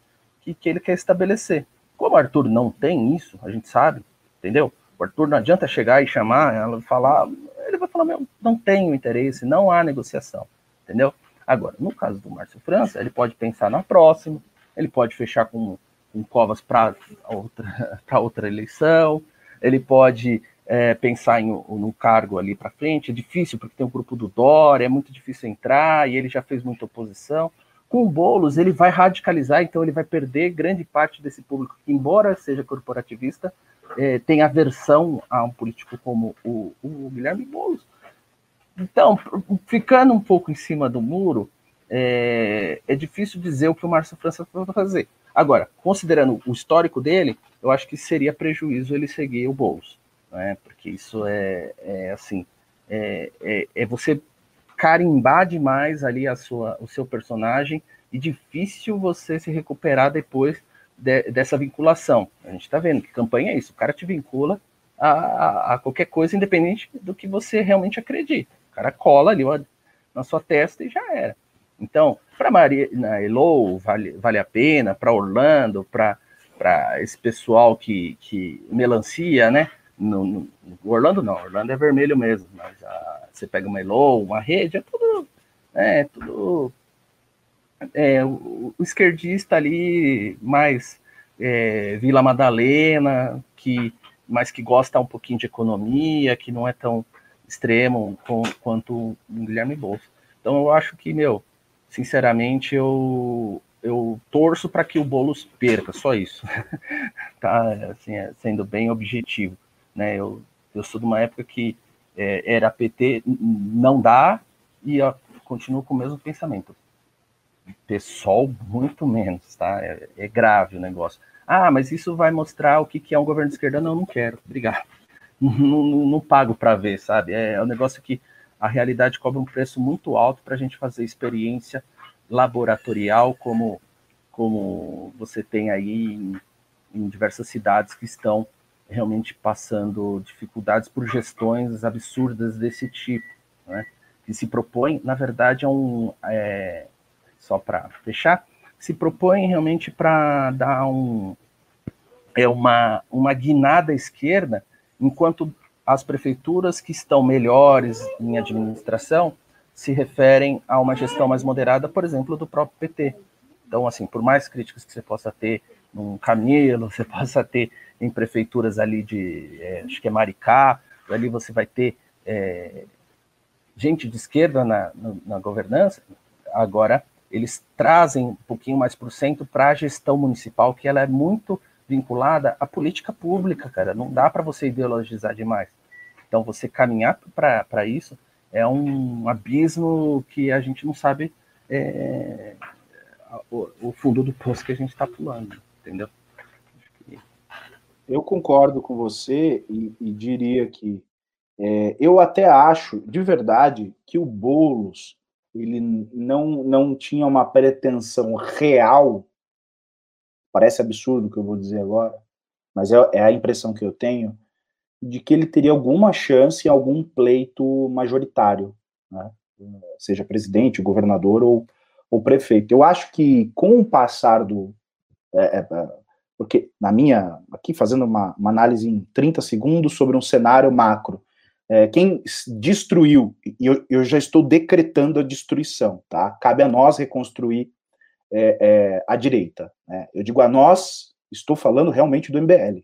B: que, que ele quer estabelecer. Como o Arthur não tem isso, a gente sabe, entendeu? O Arthur não adianta chegar e chamar, ela falar, ele vai falar, meu, não tenho interesse, não há negociação, entendeu? Agora, no caso do Márcio França, ele pode pensar na próxima, ele pode fechar com, com Covas para outra, outra eleição, ele pode é, pensar em, no cargo ali para frente, é difícil porque tem o grupo do Dória, é muito difícil entrar e ele já fez muita oposição. Com o Boulos, ele vai radicalizar, então ele vai perder grande parte desse público que, embora seja corporativista, é, tem aversão a um político como o, o Guilherme Boulos. Então, ficando um pouco em cima do muro, é, é, difícil dizer o que o Márcio França vai fazer. Agora, considerando o histórico dele, eu acho que seria prejuízo ele seguir o Boulos né? Porque isso é, é assim, é, é, é, você carimbar demais ali a sua, o seu personagem e difícil você se recuperar depois de, dessa vinculação. A gente está vendo que campanha é isso, o cara te vincula a, a, a, qualquer coisa, independente do que você realmente acredita. O cara cola ali na sua testa e já era. Então, para Maria Elo, vale, vale a pena, para Orlando, para esse pessoal que, que melancia, né? No, no, Orlando não, Orlando é vermelho mesmo, mas a, você pega uma Elo, uma rede, é tudo. É, tudo. É, o, o esquerdista ali, mais é, Vila Madalena, que, mas que gosta um pouquinho de economia, que não é tão extremo com, quanto o Guilherme Bolsa. Então eu acho que, meu, sinceramente, eu, eu torço para que o Boulos perca, só isso. tá, assim, é, sendo bem objetivo. Né? Eu, eu sou de uma época que é, era PT, não dá, e a continuo com o mesmo pensamento. Pessoal, muito menos, tá? É, é, grave o negócio. Ah, mas isso vai mostrar o que, que é um governo de esquerda? Não, não quero. Obrigado. Não, não, não pago para ver, sabe? É, é um negócio que a realidade cobra um preço muito alto para a gente fazer experiência laboratorial, como, como você tem aí em, em diversas cidades que estão realmente passando dificuldades por gestões absurdas desse tipo, né? que se propõe, na verdade, é um. É, só para fechar, se propõe realmente para dar um, é uma, uma guinada à esquerda, enquanto as prefeituras que estão melhores em administração se referem a uma gestão mais moderada, por exemplo, do próprio PT. Então, assim, por mais críticas que você possa ter num Camilo, você possa ter em prefeituras ali de, é, acho que é Maricá, ali você vai ter é, gente de esquerda na, na, na, governança, agora eles trazem um pouquinho mais por cento para a gestão municipal, que ela é muito vinculada à política pública, cara, não dá para você ideologizar demais. Então, você caminhar para isso é um abismo que a gente não sabe é, o, o fundo do poço que a gente está pulando, entendeu?
A: Eu concordo com você e, e diria que é, eu até acho, de verdade, que o Boulos ele não, não tinha uma pretensão real. Parece absurdo o que eu vou dizer agora, mas é, é a impressão que eu tenho de que ele teria alguma chance em algum pleito majoritário, né? seja presidente, governador ou, ou prefeito. Eu acho que com o passar do, é, é, porque na minha, aqui fazendo uma, uma, análise em 30 segundos sobre um cenário macro, é, quem destruiu, e eu, eu, já estou decretando a destruição, tá? Cabe a nós reconstruir é, é, a direita. Né? Eu digo a nós, estou falando realmente do MBL.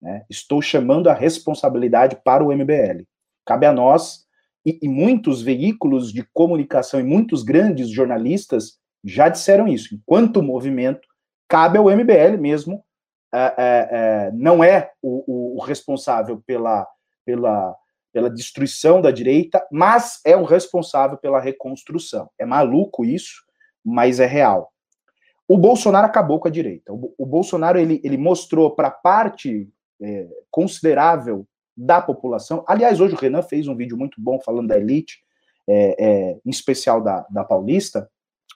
A: Né? Estou chamando a responsabilidade para o MBL. Cabe a nós, e, e muitos veículos de comunicação e muitos grandes jornalistas já disseram isso. Enquanto movimento, cabe ao MBL mesmo, é, é, é, não é o, o, responsável pela, pela, pela destruição da direita, mas é o responsável pela reconstrução. É maluco isso, mas é real. O Bolsonaro acabou com a direita. O, o Bolsonaro ele, ele mostrou para parte é, considerável da população. Aliás, hoje o Renan fez um vídeo muito bom falando da elite, é, é, em especial da, da Paulista,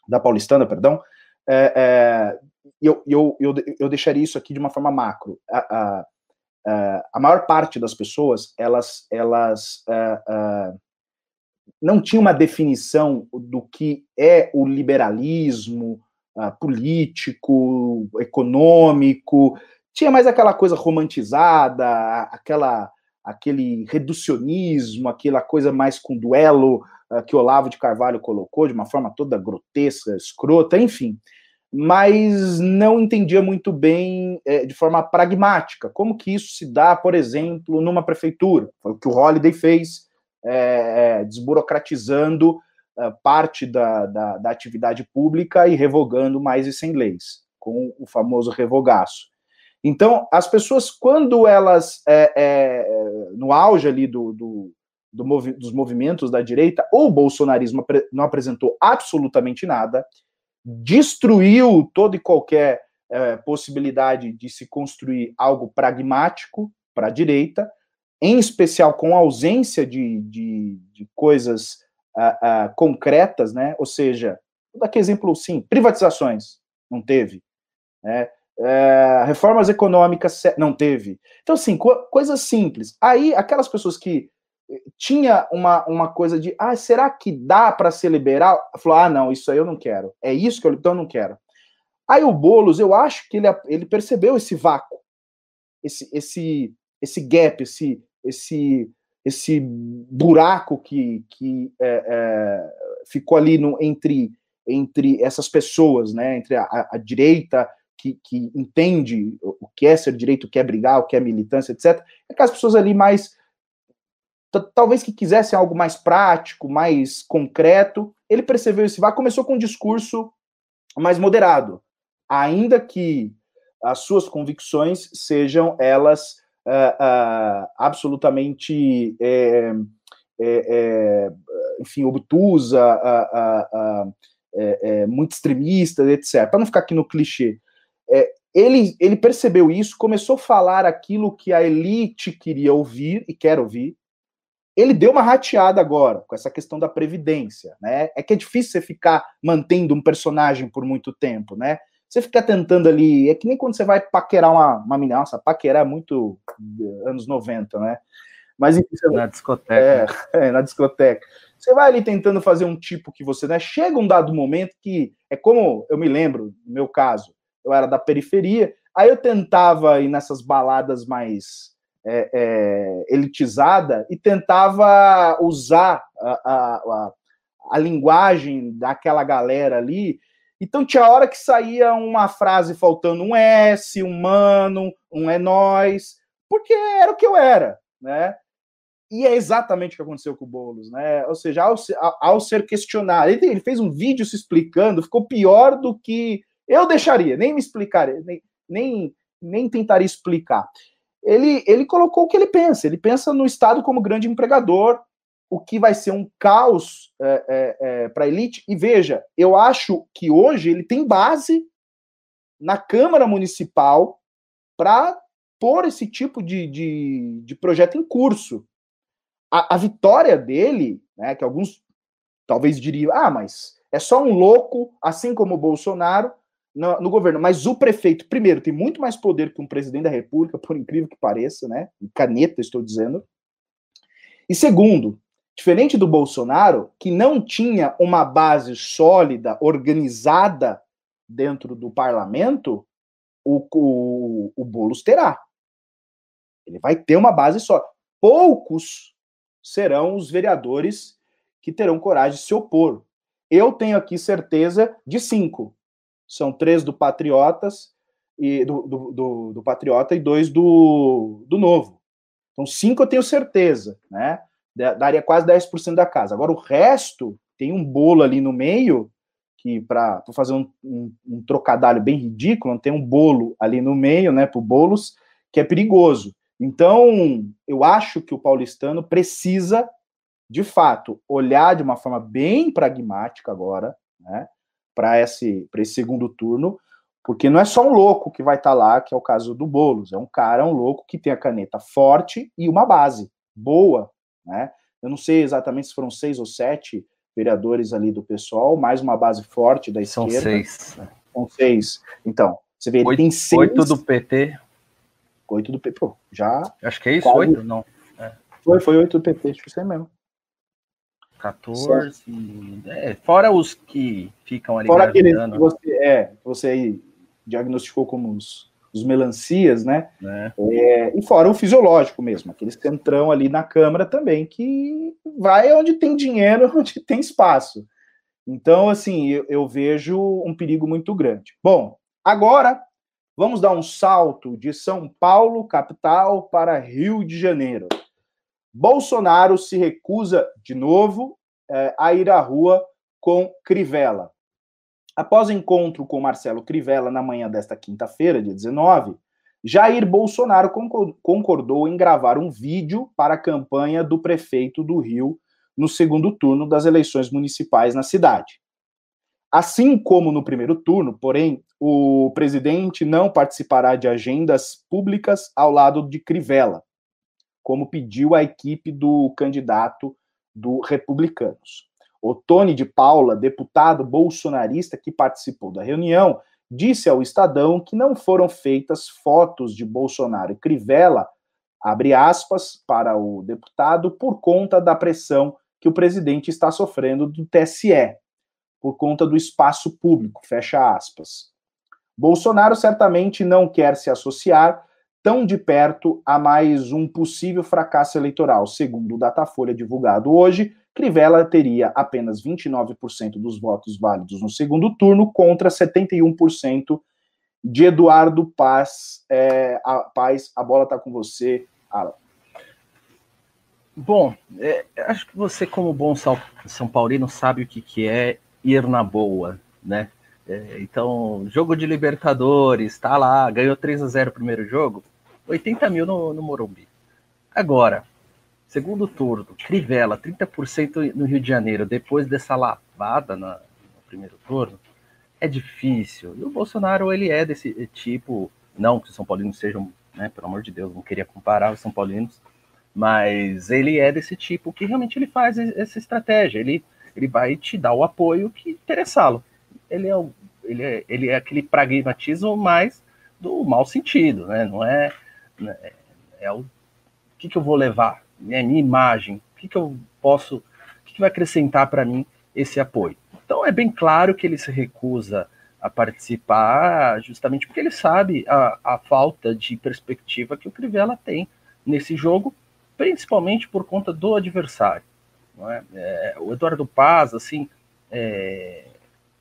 A: da Paulistana, perdão, é, é, eu, eu, eu, eu deixaria isso aqui de uma forma macro. A, a, a maior parte das pessoas, elas, elas uh, uh, não tinha uma definição do que é o liberalismo uh, político, econômico, tinha mais aquela coisa romantizada, aquela aquele reducionismo, aquela coisa mais com duelo que Olavo de Carvalho colocou de uma forma toda grotesca, escrota, enfim mas não entendia muito bem é, de forma pragmática como que isso se dá, por exemplo, numa prefeitura. Foi o que o Holiday fez, é, é, desburocratizando é, parte da, da, da, atividade pública e revogando mais de 100 leis, com o famoso revogaço. Então, as pessoas, quando elas, é, é, no auge ali do, do, do movi dos movimentos da direita, ou o bolsonarismo não apresentou absolutamente nada, destruiu toda e qualquer é, possibilidade de se construir algo pragmático para a direita, em especial com a ausência de, de, de coisas uh, uh, concretas, né? Ou seja, vou dar aqui exemplo, sim, privatizações, não teve. Né? É, reformas econômicas, não teve. Então, assim, co coisas simples. Aí, aquelas pessoas que tinha uma, uma coisa de, ah, será que dá para ser liberal? Falou, ah, não, isso aí eu não quero. É isso que eu, então eu não quero. Aí o Boulos, eu acho que ele, ele percebeu esse vácuo, esse, esse, esse gap, esse, esse, esse buraco que, que é, é, ficou ali no, entre, entre essas pessoas, né, entre a, a, a direita que, que, entende o que é ser direito, o que é brigar, o que é militância, etc. É aquelas pessoas ali mais talvez que quisesse algo mais prático, mais concreto, ele percebeu esse vá, começou com um discurso mais moderado, ainda que as suas convicções sejam elas uh, uh, absolutamente é, é, é, enfim, obtusa, é, muito extremista, etc. Para não ficar aqui no clichê. É, ele, ele percebeu isso, começou a falar aquilo que a elite queria ouvir e quer ouvir. Ele deu uma rateada agora com essa questão da previdência, né? É que é difícil você ficar mantendo um personagem por muito tempo, né? Você fica tentando ali, é que nem quando você vai paquerar uma, uma menina, nossa, paquerar é muito anos 90, né? Mas você,
B: na discoteca.
A: É, é, na discoteca. Você vai ali tentando fazer um tipo que você, né? Chega um dado momento que é como eu me lembro, no meu caso, eu era da periferia, aí eu tentava ir nessas baladas mais é, é, elitizada e tentava usar a, a, a, a, linguagem daquela galera ali. Então tinha hora que saía uma frase faltando um S, um mano, um é nós, porque era o que eu era, né? E é exatamente o que aconteceu com o Boulos, né? Ou seja, ao, ao ser questionado, ele, fez um vídeo se explicando, ficou pior do que eu deixaria, nem me explicaria, nem, nem, nem tentaria explicar. Ele, ele colocou o que ele pensa, ele pensa no Estado como grande empregador, o que vai ser um caos é, é, é, para a elite. E veja, eu acho que hoje ele tem base na Câmara Municipal para pôr esse tipo de, de, de projeto em curso. A, a, vitória dele, né, que alguns talvez diriam, ah, mas é só um louco, assim como o Bolsonaro, no, no, governo. Mas o prefeito, primeiro, tem muito mais poder que um presidente da República, por incrível que pareça, né? Caneta, estou dizendo. E segundo, diferente do Bolsonaro, que não tinha uma base sólida, organizada dentro do parlamento, o, o, o Boulos terá. Ele vai ter uma base só. Poucos serão os vereadores que terão coragem de se opor. Eu tenho aqui certeza de cinco são três do Patriotas e do, do, do, do Patriota e dois do, do Novo. Então, cinco eu tenho certeza, né? Daria quase 10% da casa. Agora, o resto tem um bolo ali no meio, que para fazer um, um, um, trocadilho bem ridículo, tem um bolo ali no meio, né, para bolos, que é perigoso. Então, eu acho que o paulistano precisa, de fato, olhar de uma forma bem pragmática agora, né? Para esse, esse segundo turno, porque não é só um louco que vai estar tá lá, que é o caso do Bolos, é um cara, um louco que tem a caneta forte e uma base boa, né? Eu não sei exatamente se foram seis ou sete vereadores ali do pessoal, mais uma base forte da esquerda.
B: São seis.
A: São seis. Então, você vê, ele
B: oito,
A: tem seis.
B: Oito do PT.
A: Oito do PT. Pô, já.
B: Acho que é isso, quase... oito? Não. É.
A: Foi, foi oito do PT, acho que isso aí mesmo.
B: 14. É, fora os que ficam ali.
A: Fora aqueles que você, é, você aí diagnosticou como os, os melancias, né? É. É, e fora o fisiológico mesmo, aquele centrão ali na Câmara também, que vai onde tem dinheiro, onde tem espaço. Então, assim, eu, eu vejo um perigo muito grande. Bom, agora vamos dar um salto de São Paulo, capital, para Rio de Janeiro. Bolsonaro se recusa de novo é, a ir à rua com Crivella. Após encontro com Marcelo Crivella na manhã desta quinta-feira, dia 19, Jair Bolsonaro concordou em gravar um vídeo para a campanha do prefeito do Rio no segundo turno das eleições municipais na cidade. Assim como no primeiro turno, porém, o presidente não participará de agendas públicas ao lado de Crivella como pediu a equipe do candidato do Republicanos. O Tony de Paula, deputado bolsonarista que participou da reunião, disse ao Estadão que não foram feitas fotos de Bolsonaro e Crivella, abre aspas, para o deputado, por conta da pressão que o presidente está sofrendo do TSE, por conta do espaço público, fecha aspas. Bolsonaro certamente não quer se associar tão de perto a mais um possível fracasso eleitoral. Segundo o Datafolha divulgado hoje, Crivella teria apenas 29% dos votos válidos no segundo turno contra 71% de Eduardo Paz. É, a, Paz, a bola está com você, Alan.
B: Bom, é, acho que você, como bom São Paulino, sabe o que, que é ir na boa, né? É, então, jogo de Libertadores, tá lá, ganhou 3 a 0 o primeiro jogo, 80 mil no, no Morumbi. Agora, Segundo turno, Crivella, 30% no Rio de Janeiro, depois dessa lavada na, no primeiro turno, é difícil. E o Bolsonaro, ele é desse tipo, não que os São Paulinos sejam, né, pelo amor de Deus, não queria comparar os São Paulinos, mas ele é desse tipo que realmente ele faz essa estratégia, ele, ele vai te dar o apoio que interessá-lo. Ele é, ele, é, ele é aquele pragmatismo mais do mau sentido, né? Não é, né, é o que, que eu vou levar, é minha imagem, o que, que eu posso, o que, que vai acrescentar para mim esse apoio. Então é bem claro que ele se recusa a participar, justamente porque ele sabe a, a falta de perspectiva que o Crivella tem nesse jogo, principalmente por conta do adversário. É? É, o Eduardo Paz, assim, é,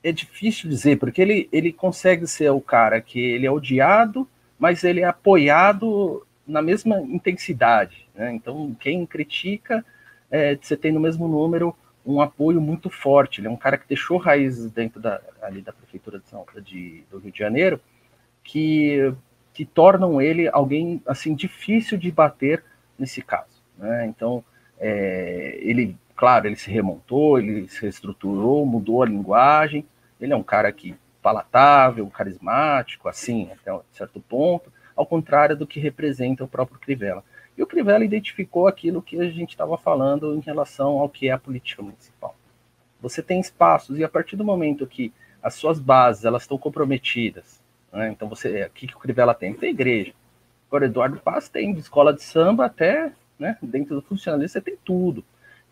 B: é, difícil dizer, porque ele, ele consegue ser o cara que ele é odiado, mas ele é apoiado na mesma intensidade. Né? Então, quem critica, é, você tem no mesmo número um apoio muito forte. Ele é um cara que deixou raízes dentro da, ali da prefeitura de, São, de, do Rio de Janeiro que, que tornam ele alguém assim difícil de bater nesse caso. Né? Então, é, ele, claro, ele se remontou, ele se reestruturou, mudou a linguagem. Ele é um cara que palatável, carismático, assim, até um certo ponto, ao contrário do que representa o próprio Crivella. E o Crivella identificou aquilo que a gente estava falando em relação ao que é a política municipal. Você tem espaços e a partir do momento que as suas bases elas estão comprometidas, né? então você, o que, que o Crivella tem? Tem igreja. Agora, Eduardo Paz tem de escola de samba até, né, dentro do funcionalismo, você tem tudo.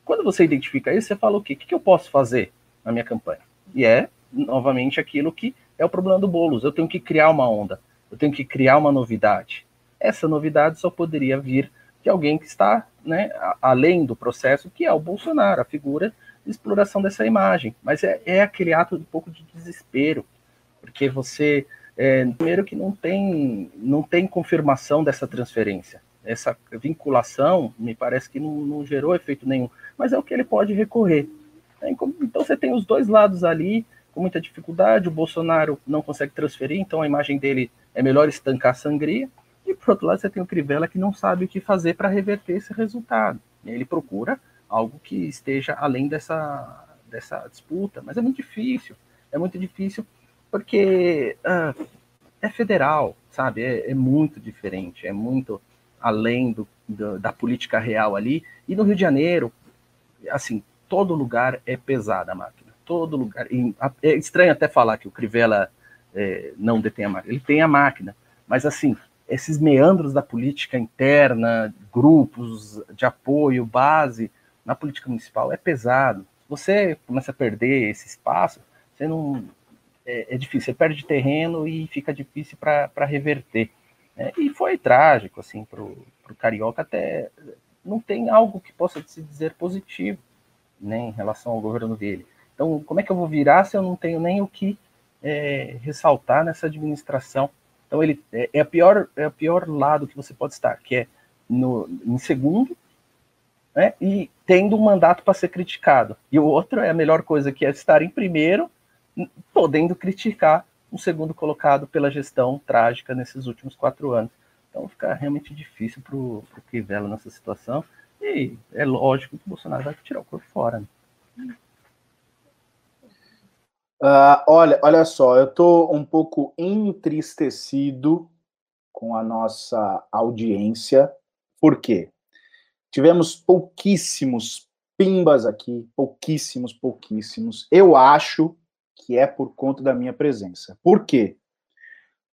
B: Quando você identifica isso, você fala o quê? O que, eu posso fazer na minha campanha? E é, novamente, aquilo que é o problema do Boulos. Eu tenho que criar uma onda, eu tenho que criar uma novidade. Essa novidade só poderia vir de alguém que está né, além do processo, que é o Bolsonaro, a figura de exploração dessa imagem. Mas é, é aquele ato de um pouco de desespero, porque você, é, primeiro que não tem, não tem confirmação dessa transferência. Essa vinculação, me parece que não, não gerou efeito nenhum, mas é o que ele pode recorrer. Então você tem os dois lados ali, com muita dificuldade, o Bolsonaro não consegue transferir, então a imagem dele é melhor estancar a sangria, e por outro lado, você tem o Crivella que não sabe o que fazer para reverter esse resultado. Ele procura algo que esteja além dessa, dessa disputa, mas é muito difícil. É muito difícil porque uh, é federal, sabe? É, é, muito diferente, é muito além do, do, da política real ali. E no Rio de Janeiro, assim, todo lugar é pesada a máquina. Todo lugar. é estranho até falar que o Crivella é, não detém a máquina. Ele tem a máquina, mas assim, esses meandros da política interna, grupos de apoio, base na política municipal é pesado. Você começa a perder esse espaço, você não é, é difícil, você perde terreno e fica difícil para reverter. Né? E foi trágico assim para o carioca até não tem algo que possa se dizer positivo né, em relação ao governo dele. Então, como é que eu vou virar se eu não tenho nem o que é, ressaltar nessa administração? Então ele é, é, a pior é o pior lado que você pode estar, que é no, em segundo, né, e tendo um mandato para ser criticado. E o outro é a melhor coisa que é estar em primeiro, podendo criticar um segundo colocado pela gestão trágica nesses últimos quatro anos. Então fica realmente difícil para o Crivella nessa situação. E é lógico que o Bolsonaro vai tirar o corpo fora. Né?
A: Uh, olha, olha só, eu estou um pouco entristecido com a nossa audiência. Por quê? Tivemos pouquíssimos pimbas aqui, pouquíssimos, pouquíssimos. Eu acho que é por conta da minha presença. Por quê?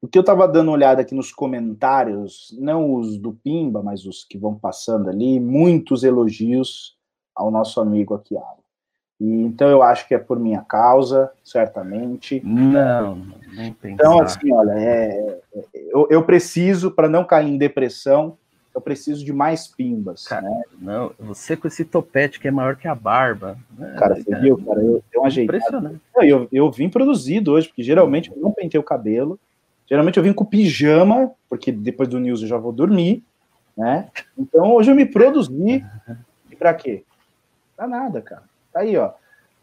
A: Porque eu estava dando uma olhada aqui nos comentários, não os do Pimba, mas os que vão passando ali, muitos elogios ao nosso amigo aqui, Alan. E, então eu acho que é por minha causa, certamente.
B: Não,
A: nem pensar. Então, assim, olha, é, é, eu, eu preciso, para não cair em depressão, eu preciso de mais pimbas.
B: Cara,
A: né?
B: Não, você com esse topete que é maior que a barba.
A: Né? Cara, você viu, cara? Eu dei uma ajeitada. Eu, eu vim produzido hoje, porque geralmente eu não pentei o cabelo. Geralmente eu vim com pijama, porque depois do news eu já vou dormir, né? Então hoje eu me produzi. E pra quê? Pra nada, cara. Tá aí, ó.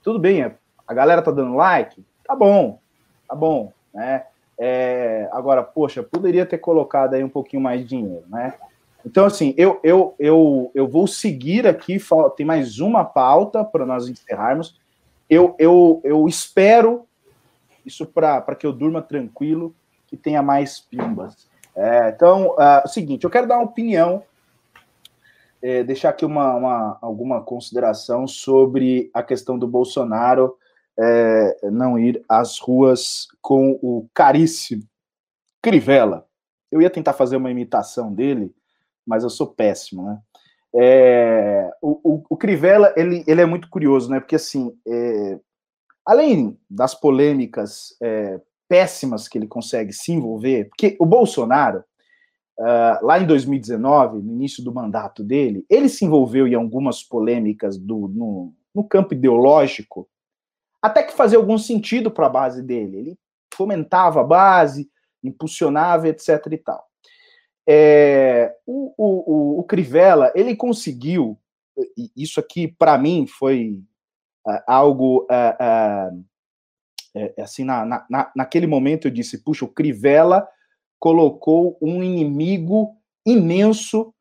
A: Tudo bem, a galera tá dando like, tá bom, tá bom, né? É, agora, poxa, poderia ter colocado aí um pouquinho mais de dinheiro, né? Então, assim, eu, eu, eu, eu vou seguir aqui, tem mais uma pauta para nós encerrarmos. Eu, eu, eu espero, isso para que eu durma tranquilo, que tenha mais pimbas. É, então, uh, o seguinte, eu quero dar uma opinião, é, deixar aqui uma, uma, alguma consideração sobre a questão do Bolsonaro é, não ir às ruas com o caríssimo Crivella. Eu ia tentar fazer uma imitação dele, mas eu sou péssimo, né? É, o, o, o, Crivella, ele, ele é muito curioso, né? Porque, assim, é, além das polêmicas é, péssimas que ele consegue se envolver, porque o Bolsonaro, uh, lá em 2019, no início do mandato dele, ele se envolveu em algumas polêmicas do, no, no campo ideológico, até que fazia algum sentido para a base dele. Ele fomentava a base, impulsionava, etc. e tal. É, Crivella, ele conseguiu, isso aqui para mim foi uh, algo uh, uh, assim, na, na, naquele momento eu disse, puxa, o Crivella colocou um inimigo imenso,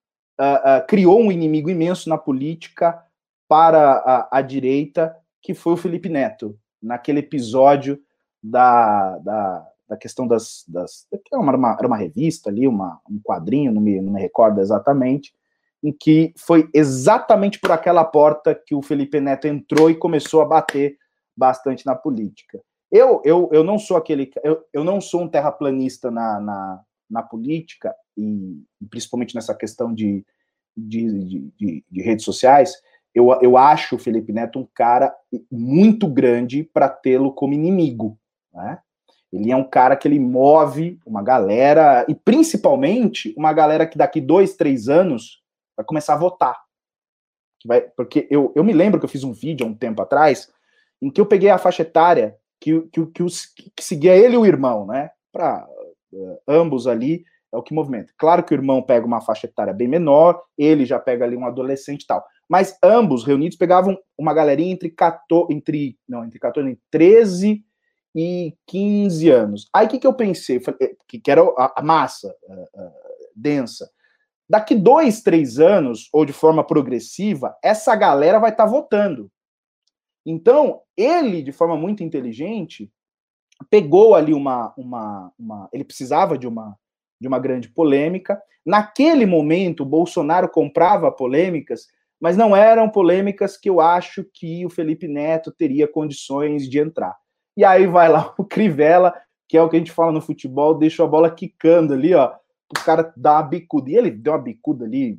A: criou um inimigo imenso na política para a, a, direita, que foi o Felipe Neto, naquele episódio da, da, da questão das. das era, uma, era uma revista ali, uma, um quadrinho, não me, não me recordo exatamente, em que foi exatamente por aquela porta que o Felipe Neto entrou e começou a bater bastante na política. Eu, eu, eu não sou aquele. Eu, eu não sou um terraplanista na, na, na política, e principalmente nessa questão de, de, de, de redes sociais. Eu, eu acho o Felipe Neto um cara muito grande para tê-lo como inimigo. Né? Ele é um cara que ele move uma galera, e principalmente uma galera que daqui dois, três anos vai começar a votar. Vai, porque eu, eu me lembro que eu fiz um vídeo há um tempo atrás em que eu peguei a faixa etária que, que, que, os, que seguia ele e o irmão, né? Para uh, eh, ambos ali é o que movimenta. Claro que o irmão pega uma faixa etária bem menor, ele já pega ali um adolescente e tal. Mas ambos reunidos pegavam uma galerinha entre 14, entre, não, entre 14, entre 13 e 15 anos. Aí o que, que eu pensei? Eh, que, que era a, a massa uh, densa. Daqui dois, três anos, ou de forma progressiva, essa galera vai estar tá votando. Então, ele, de forma muito inteligente, pegou ali uma, uma, uma. Ele precisava de uma, de uma grande polêmica. Naquele momento, Bolsonaro comprava polêmicas, mas não eram polêmicas que eu acho que o Felipe Neto teria condições de entrar. E aí vai lá o Crivella, que é o que a gente fala no futebol, deixa a bola quicando ali, ó. O cara dá uma bicuda. E ele deu uma bicuda ali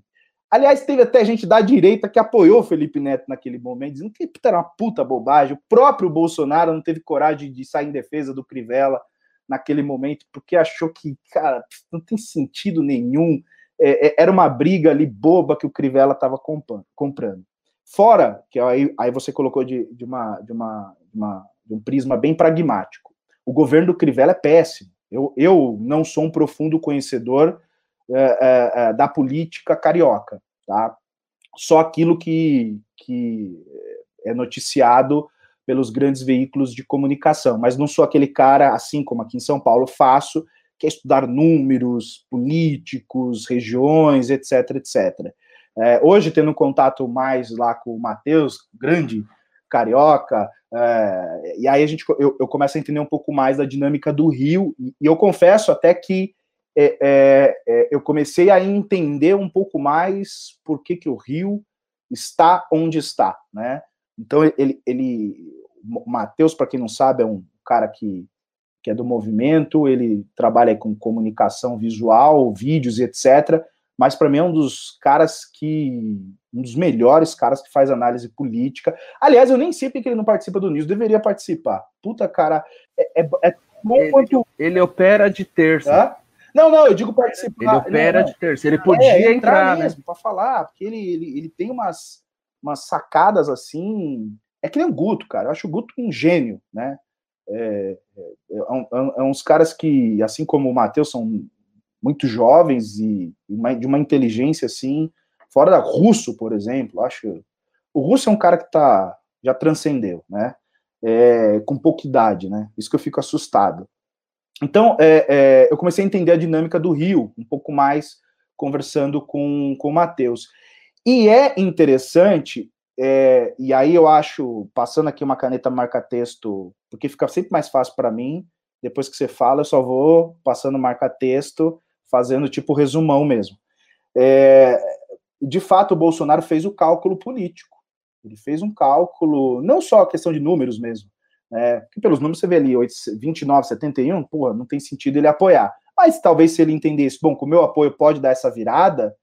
A: Aliás, teve até gente da direita que apoiou o Felipe Neto naquele momento, dizendo que era uma puta bobagem. O próprio Bolsonaro não teve coragem de sair em defesa do Crivella naquele momento, porque achou que, cara, não tem sentido nenhum. É, é era uma briga ali boba que o Crivella estava comprando. Fora, que aí, aí você colocou de, de, uma, de, uma, de, uma, de um prisma bem pragmático. O governo do Crivella é péssimo. Eu, eu não sou um profundo conhecedor é, é, é, da política carioca, tá? Só aquilo que, que é noticiado pelos grandes veículos de comunicação, mas não sou aquele cara, assim como aqui em São Paulo faço, que é estudar números políticos, regiões, etc, etc. É, hoje, tendo contato mais lá com o Matheus, grande carioca, é, e aí a gente, eu, eu, começo a entender um pouco mais da dinâmica do Rio, e, e eu confesso até que é, é, é, eu comecei a entender um pouco mais por que, que o Rio está onde está, né? Então ele, ele Matheus, para quem não sabe, é um cara que, que é do movimento, ele trabalha com comunicação visual, vídeos etc. Mas para mim é um dos caras que um dos melhores caras que faz análise política. Aliás, eu nem sei porque ele não participa do News, deveria participar. Puta cara, é, é, é
B: bom ele, quanto ele opera de terça. Hã?
A: Não, não, eu digo participar.
B: Ele opera não, não. de terceiro, ele podia é, entrar, entrar né? mesmo
A: para falar, porque ele, ele, ele tem umas, umas sacadas assim. É que nem o Guto, cara. Eu acho o Guto um gênio, né? É, é, é, é, é uns caras que, assim como o Matheus, são muito jovens e de uma inteligência assim, fora da russo, por exemplo. Acho o russo é um cara que tá já transcendeu, né? É, com pouca idade, né? Isso que eu fico assustado. Então, é, é, eu comecei a entender a dinâmica do Rio um pouco mais conversando com, com o Matheus. E é interessante, é, e aí eu acho, passando aqui uma caneta marca-texto, porque fica sempre mais fácil para mim, depois que você fala, eu só vou passando marca-texto, fazendo tipo resumão mesmo. É, de fato, o Bolsonaro fez o cálculo político. Ele fez um cálculo, não só a questão de números mesmo, né? Que pelos números você vê ali, 29, 71, porra, não tem sentido ele apoiar. Mas talvez se ele entendesse, bom, com o meu apoio pode dar essa virada,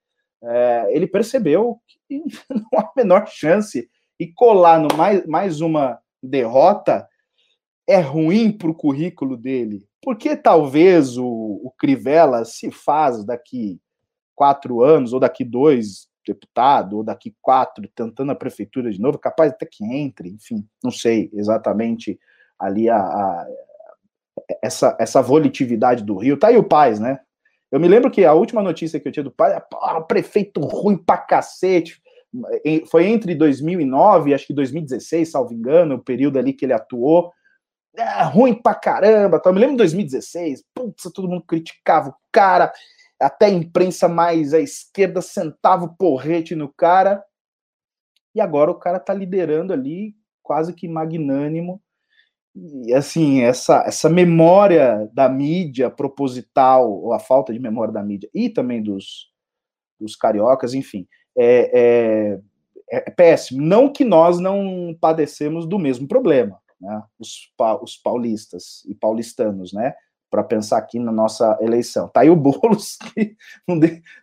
A: é, ele percebeu que não há a menor chance. E colar no mais, mais uma derrota é ruim para o currículo dele. Porque talvez o, o Crivella se faz daqui quatro anos, ou daqui dois, deputado, ou daqui quatro, tentando a prefeitura de novo, capaz até que entre, enfim, não sei exatamente ali a, a essa, essa volitividade do Rio. Tá aí o Paz, né? Eu me lembro que a última notícia que eu tinha do Paz, é, prefeito ruim pra cacete, foi entre 2009 e acho que 2016, salvo engano, o período ali que ele atuou, é, ruim pra caramba, eu me lembro de 2016, putz, todo mundo criticava o cara, até a imprensa mais à esquerda sentava o porrete no cara, e agora o cara tá liderando ali, quase que magnânimo, e assim, essa, essa memória da mídia proposital, ou a falta de memória da mídia, e também dos, dos cariocas, enfim, é, é, é péssimo. Não que nós não padecemos do mesmo problema, né? os, os paulistas e paulistanos, né? para pensar aqui na nossa eleição. Tá aí o Boulos, que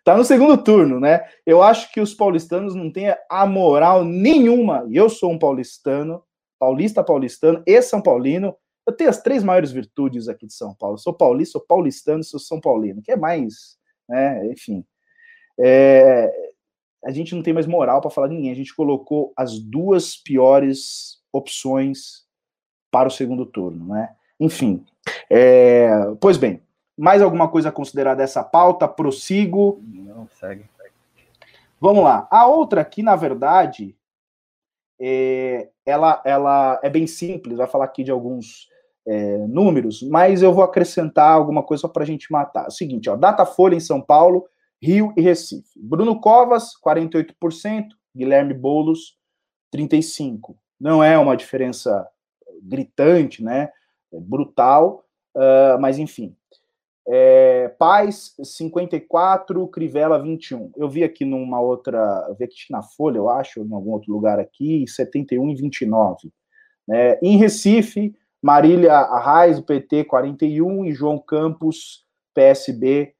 A: tá no segundo turno, né? Eu acho que os paulistanos não têm a moral nenhuma. E eu sou um paulistano, paulista paulistano e São Paulino. Eu tenho as três maiores virtudes aqui de São Paulo. Eu sou paulista, sou paulistano, sou São Paulino, que é mais, né? Enfim. É, a gente não tem mais moral para falar de ninguém. A gente colocou as duas piores opções para o segundo turno, né? Enfim, é, pois bem, mais alguma coisa a considerar dessa pauta? Prossigo.
B: Não, segue.
A: Vamos lá. A outra aqui, na verdade, é, ela, ela é bem simples, vai falar aqui de alguns é, números, mas eu vou acrescentar alguma coisa para a gente matar. É o seguinte, ó, Datafolha em São Paulo, Rio e Recife. Bruno Covas, 48%, Guilherme Boulos, 35%. Não é uma diferença gritante, né? É brutal, uh, mas enfim. É, Paz, 54, Crivella, 21. Eu vi aqui numa outra, eu vi aqui na Folha, eu acho, em algum outro lugar aqui, 71 e 29. Né? Em Recife, Marília Arraes, PT, 41, e João Campos, PSB,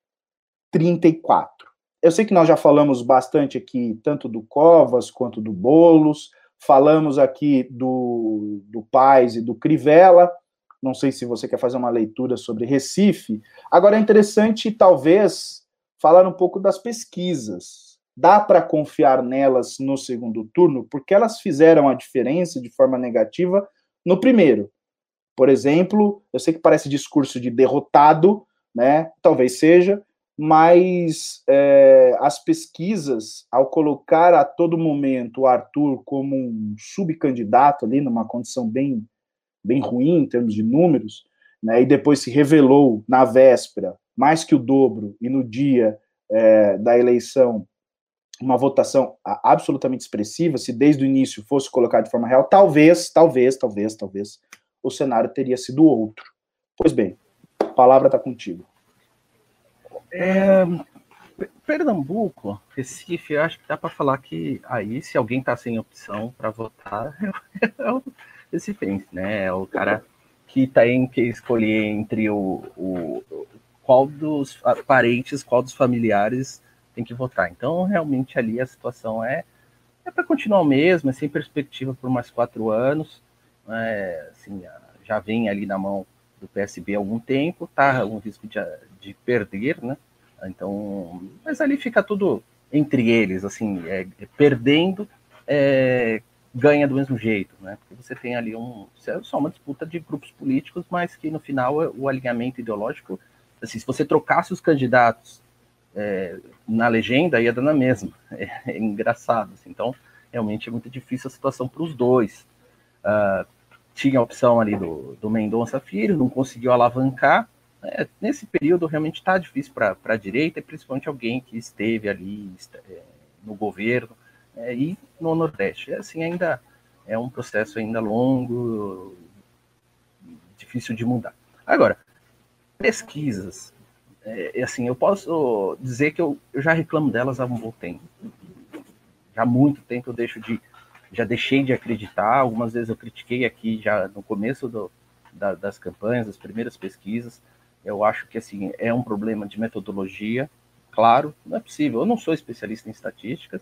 A: 34. Eu sei que nós já falamos bastante aqui, tanto do Covas quanto do Bolos, falamos aqui do, do Paz e do Crivella, não sei se você quer fazer uma leitura sobre Recife. Agora é interessante, talvez, falar um pouco das pesquisas. Dá para confiar nelas no segundo turno, porque elas fizeram a diferença de forma negativa no primeiro. Por exemplo, eu sei que parece discurso de derrotado, né? Talvez seja, mas é, as pesquisas, ao colocar a todo momento o Arthur como um subcandidato ali, numa condição bem bem ruim em termos de números, né, e depois se revelou na véspera mais que o dobro, e no dia é, da eleição uma votação absolutamente expressiva, se desde o início fosse colocado de forma real, talvez, talvez, talvez, talvez, o cenário teria sido outro. Pois bem, a palavra está contigo.
B: É, Pernambuco, Recife, acho que dá para falar que aí, se alguém está sem opção para votar, é, é, recife, né? É o cara que tem que escolher entre o, o qual dos parentes, qual dos familiares tem que votar. Então, realmente ali a situação é é para continuar o mesmo, é sem perspectiva por mais quatro anos. É, assim, já vem ali na mão do PSB há algum tempo, tá um risco de, de perder, né? Então, mas ali fica tudo entre eles, assim, é, é perdendo, é, ganha do mesmo jeito, né? Porque você tem ali um. É só uma disputa de grupos políticos, mas que no final o alinhamento ideológico, assim, se você trocasse os candidatos é, na legenda, ia dar na mesma. É, é engraçado. Assim. Então, realmente é muito difícil a situação para os dois. Uh, tinha a opção ali do, do Mendonça Filho, não conseguiu alavancar, É, nesse período realmente está difícil para a direita, principalmente alguém que esteve ali é, no governo é, e no Nordeste. Assim, ainda é um processo ainda longo, difícil de mudar. Agora, pesquisas, é, assim, eu posso dizer que eu, eu, já reclamo delas há um bom tempo. Já há muito tempo eu deixo de, já deixei de acreditar. Algumas vezes eu critiquei aqui já no começo do, da, das campanhas, das primeiras pesquisas. Eu acho que assim é um problema de metodologia, claro, não é possível. Eu não sou especialista em estatísticas,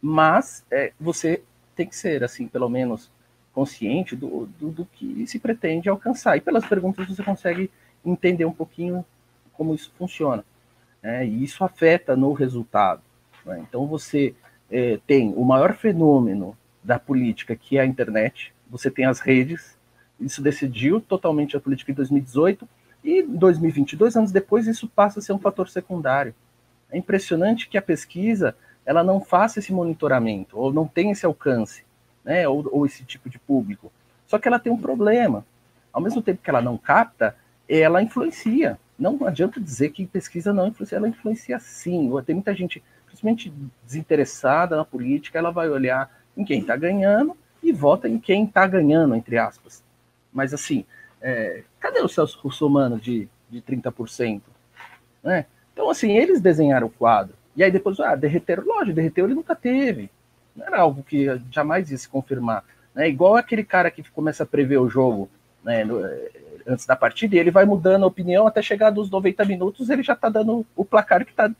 B: mas é, você tem que ser assim, pelo menos consciente do, do, do, que se pretende alcançar. E pelas perguntas você consegue entender um pouquinho como isso funciona. Né? E isso afeta no resultado. Né? Então você é, tem o maior fenômeno da política, que é a internet, você tem as redes, isso decidiu totalmente a política em 2018, e 2020, dois anos depois, isso passa a ser um fator secundário. É impressionante que a pesquisa ela não faça esse monitoramento, ou não tenha esse alcance, né, ou, ou esse tipo de público. Só que ela tem um problema. Ao mesmo tempo que ela não capta, ela influencia. Não adianta dizer que pesquisa não influencia, ela influencia sim. Tem muita gente, principalmente desinteressada na política, ela vai olhar em quem está ganhando e vota em quem está ganhando, entre aspas. Mas assim, é, cadê o Celso Russomano de, de 30%? Né? Então, assim, eles desenharam o quadro. E aí depois, ah, derreteram. Lógico, derreteu ele nunca teve. Não era algo que jamais ia se confirmar. Né? Igual aquele cara que começa a prever o jogo né, no, eh, antes da partida e ele vai mudando a opinião até chegar dos 90 minutos, ele já está dando o placar que está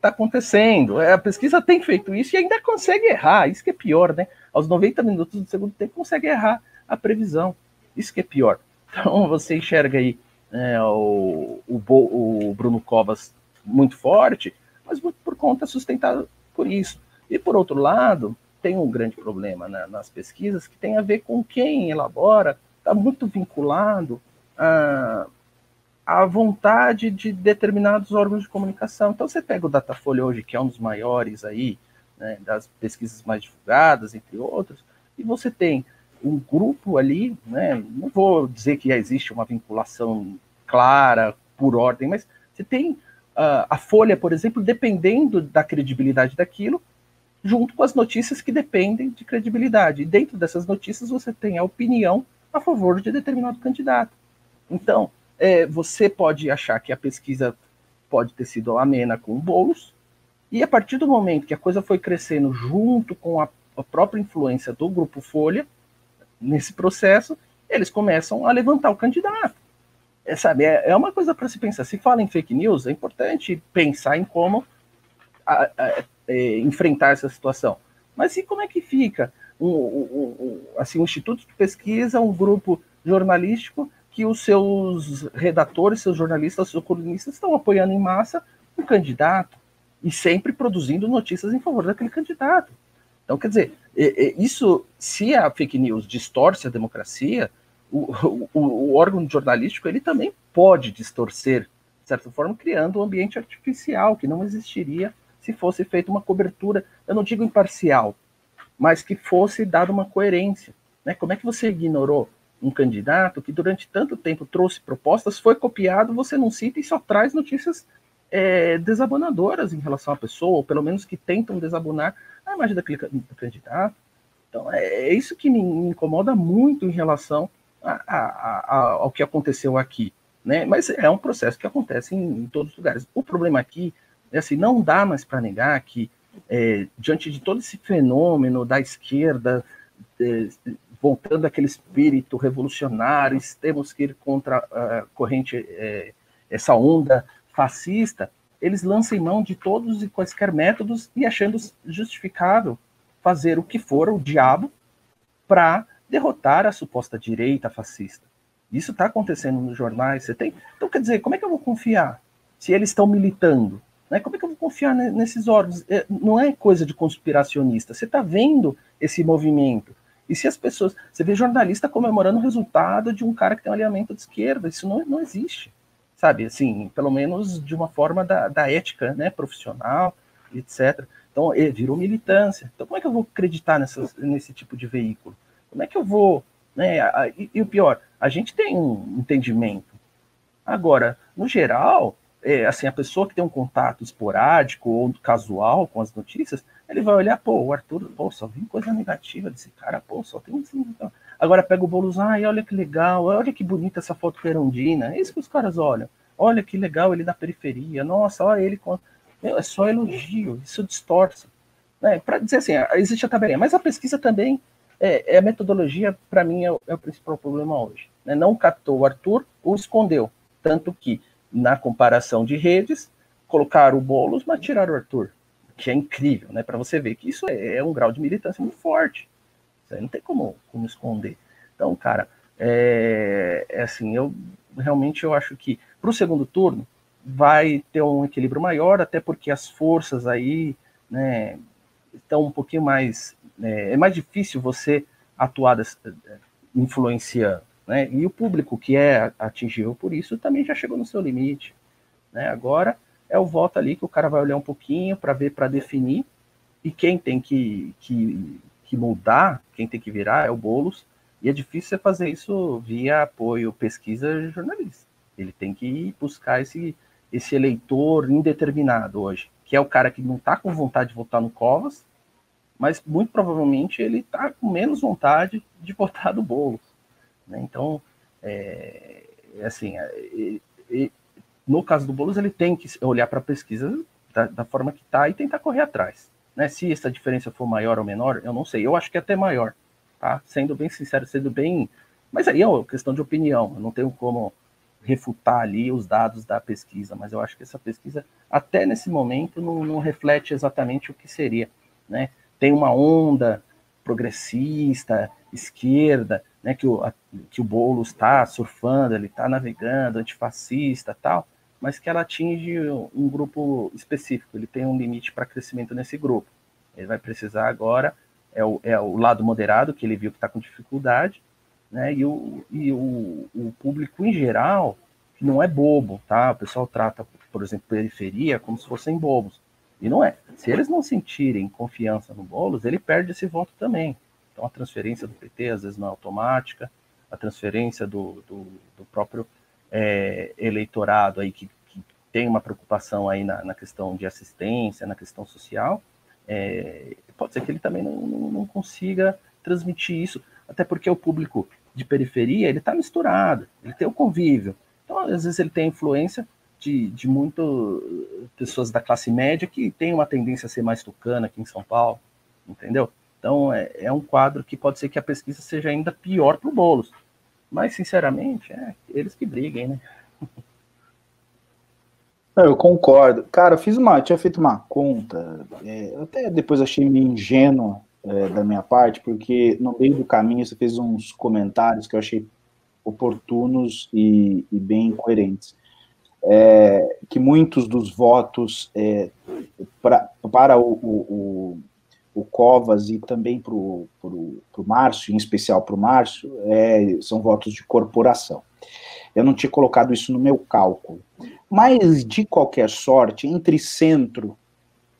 B: tá acontecendo. É, a pesquisa tem feito isso e ainda consegue errar. Isso que é pior, né? Aos 90 minutos do segundo tempo consegue errar a previsão. Isso que é pior. Então você enxerga aí é, o, o, o, Bruno Covas muito forte, mas muito por conta sustentado por isso. E por outro lado, tem um grande problema né, nas pesquisas que tem a ver com quem elabora, está muito vinculado a, a vontade de determinados órgãos de comunicação. Então você pega o Datafolha hoje, que é um dos maiores aí, né, das pesquisas mais divulgadas, entre outros, e você tem um grupo ali, né, não vou dizer que existe uma vinculação clara por ordem, mas você tem uh, a Folha, por exemplo, dependendo da credibilidade daquilo, junto com as notícias que dependem de credibilidade. E dentro dessas notícias você tem a opinião a favor de determinado candidato. Então, é, você pode achar que a pesquisa pode ter sido amena com bolos, e a partir do momento que a coisa foi crescendo junto com a, a própria influência do grupo Folha, nesse processo, eles começam a levantar o candidato. É, sabe, é, é uma coisa para se pensar. Se fala em fake news, é importante pensar em como a, a, é, enfrentar essa situação. Mas e como é que fica um, um, um, assim, um instituto de pesquisa, um grupo jornalístico que os seus redatores, seus jornalistas, seus colunistas estão apoiando em massa um candidato e sempre produzindo notícias em favor daquele candidato. Então, quer dizer, isso, se a fake news distorce a democracia, o, o, o órgão jornalístico ele também pode distorcer, de certa forma, criando um ambiente artificial que não existiria se fosse feita uma cobertura, eu não digo imparcial, mas que fosse dada uma coerência. Né? Como é que você ignorou um candidato que durante tanto tempo trouxe propostas, foi copiado, você não cita e só traz notícias é, desabonadoras em relação à pessoa, ou pelo menos que tentam desabonar a imagem daquele candidato. Então, é, é isso que me incomoda muito em relação a, a, a, ao que aconteceu aqui. Né? Mas é um processo que acontece em, em todos os lugares. O problema aqui é assim, não dá mais para negar que, é, diante de todo esse fenômeno da esquerda, é, voltando aquele espírito revolucionário, temos que ir contra a corrente, é, essa onda fascista, eles lançam mão de todos e quaisquer métodos e achando justificável fazer o que for o diabo para derrotar a suposta direita fascista. Isso está acontecendo nos jornais. Você tem, então quer dizer, como é que eu vou confiar se eles estão militando? Né? Como é que eu vou confiar nesses órgãos? É, não é coisa de conspiracionista. Você está vendo esse movimento. E se as pessoas. Você vê jornalista comemorando o resultado de um cara que tem um alinhamento de esquerda. Isso não, não existe sabe, assim, pelo menos de uma forma da, da ética, né, profissional, etc. Então, virou militância. Então, como é que eu vou acreditar nessas, nesse tipo de veículo? Como é que eu vou, né, e, e o pior, a gente tem um entendimento, Agora, no geral, é, assim, a pessoa que tem um contato esporádico ou casual com as notícias, ele vai olhar, pô, o Arthur, pô, só vem coisa negativa desse cara, pô, só tem um. Agora pega o Boulos, ai, olha que legal, olha que bonita essa foto perondina. É isso que os caras olham. Olha que legal ele na periferia, nossa, olha ele com. Meu, é só elogio, isso distorce. Né? Para dizer assim, existe a tabelinha, mas a pesquisa também é, é a metodologia, para mim, é o, é o, principal problema hoje. Né? Não captou o Arthur ou escondeu. Tanto que, na comparação de redes, colocaram o Boulos, mas tiraram o Arthur. Que é incrível, né? Para você ver que isso é, é, um grau de militância muito forte. Isso aí não tem como, como esconder. Então, cara, é, é assim, eu realmente eu acho que para o segundo turno vai ter um equilíbrio maior, até porque as forças aí, né, estão um pouquinho mais. É, é mais difícil você atuar dessa, influenciando. Né? E o público que é atingível por isso também já chegou no seu limite. Né? Agora é o voto ali que o cara vai olhar um pouquinho para ver, para definir, e quem tem que, que, que mudar, quem tem que virar é o Boulos, e é difícil você fazer isso via apoio, pesquisa jornalista. Ele tem que buscar esse, esse eleitor indeterminado hoje que é o cara que não está com vontade de votar no Covas, mas muito provavelmente ele está com menos vontade de votar no Boulos. Né? Então, é, é assim, é, é, no caso do Boulos, ele tem que olhar para a pesquisa da, da, forma que está e tentar correr atrás. Né? Se essa diferença for maior ou menor, eu não sei. Eu acho que é até maior, tá? Sendo bem sincero, sendo bem. Mas aí é uma questão de opinião. Eu não tenho como refutar ali os dados da pesquisa, mas eu acho que essa pesquisa, até nesse momento, não, não reflete exatamente o que seria. Né? Tem uma onda progressista, esquerda, né, que, o, que o Boulos está surfando, ele está navegando, antifascista tal, mas que ela atinge um grupo específico, ele tem um limite para crescimento nesse grupo. Ele vai precisar agora, é o, é o lado moderado, que ele viu que está com dificuldade, né? E, o, e o, o público em geral não é bobo, tá? O pessoal trata, por exemplo, periferia como se fossem bobos. E não é. Se eles não sentirem confiança no Boulos, ele perde esse voto também. Então a transferência do PT às vezes não é automática, a transferência do, do, do próprio é, eleitorado aí que, que, tem uma preocupação aí na, na, questão de assistência, na questão social, é, pode ser que ele também não, não, consiga transmitir isso, até porque o público de periferia, ele está misturado, ele tem o convívio. Então, às vezes, ele tem influência de, de muito pessoas da classe média que tem uma tendência a ser mais tucana aqui em São Paulo, entendeu? Então, é, é um quadro que pode ser que a pesquisa seja ainda pior para o Boulos. Mas, sinceramente, é eles que briguem, né?
A: Eu concordo. Cara, eu fiz uma, tinha feito uma conta, é, até depois achei meio ingênua é, da minha parte, porque no meio do caminho você fez uns comentários que eu achei oportunos e, e bem coerentes. É, que muitos dos votos é, pra, para o, o, o, Covas e também para o Márcio, em especial para o Márcio, é, são votos de corporação. Eu não tinha colocado isso no meu cálculo. Mas, de qualquer sorte, entre centro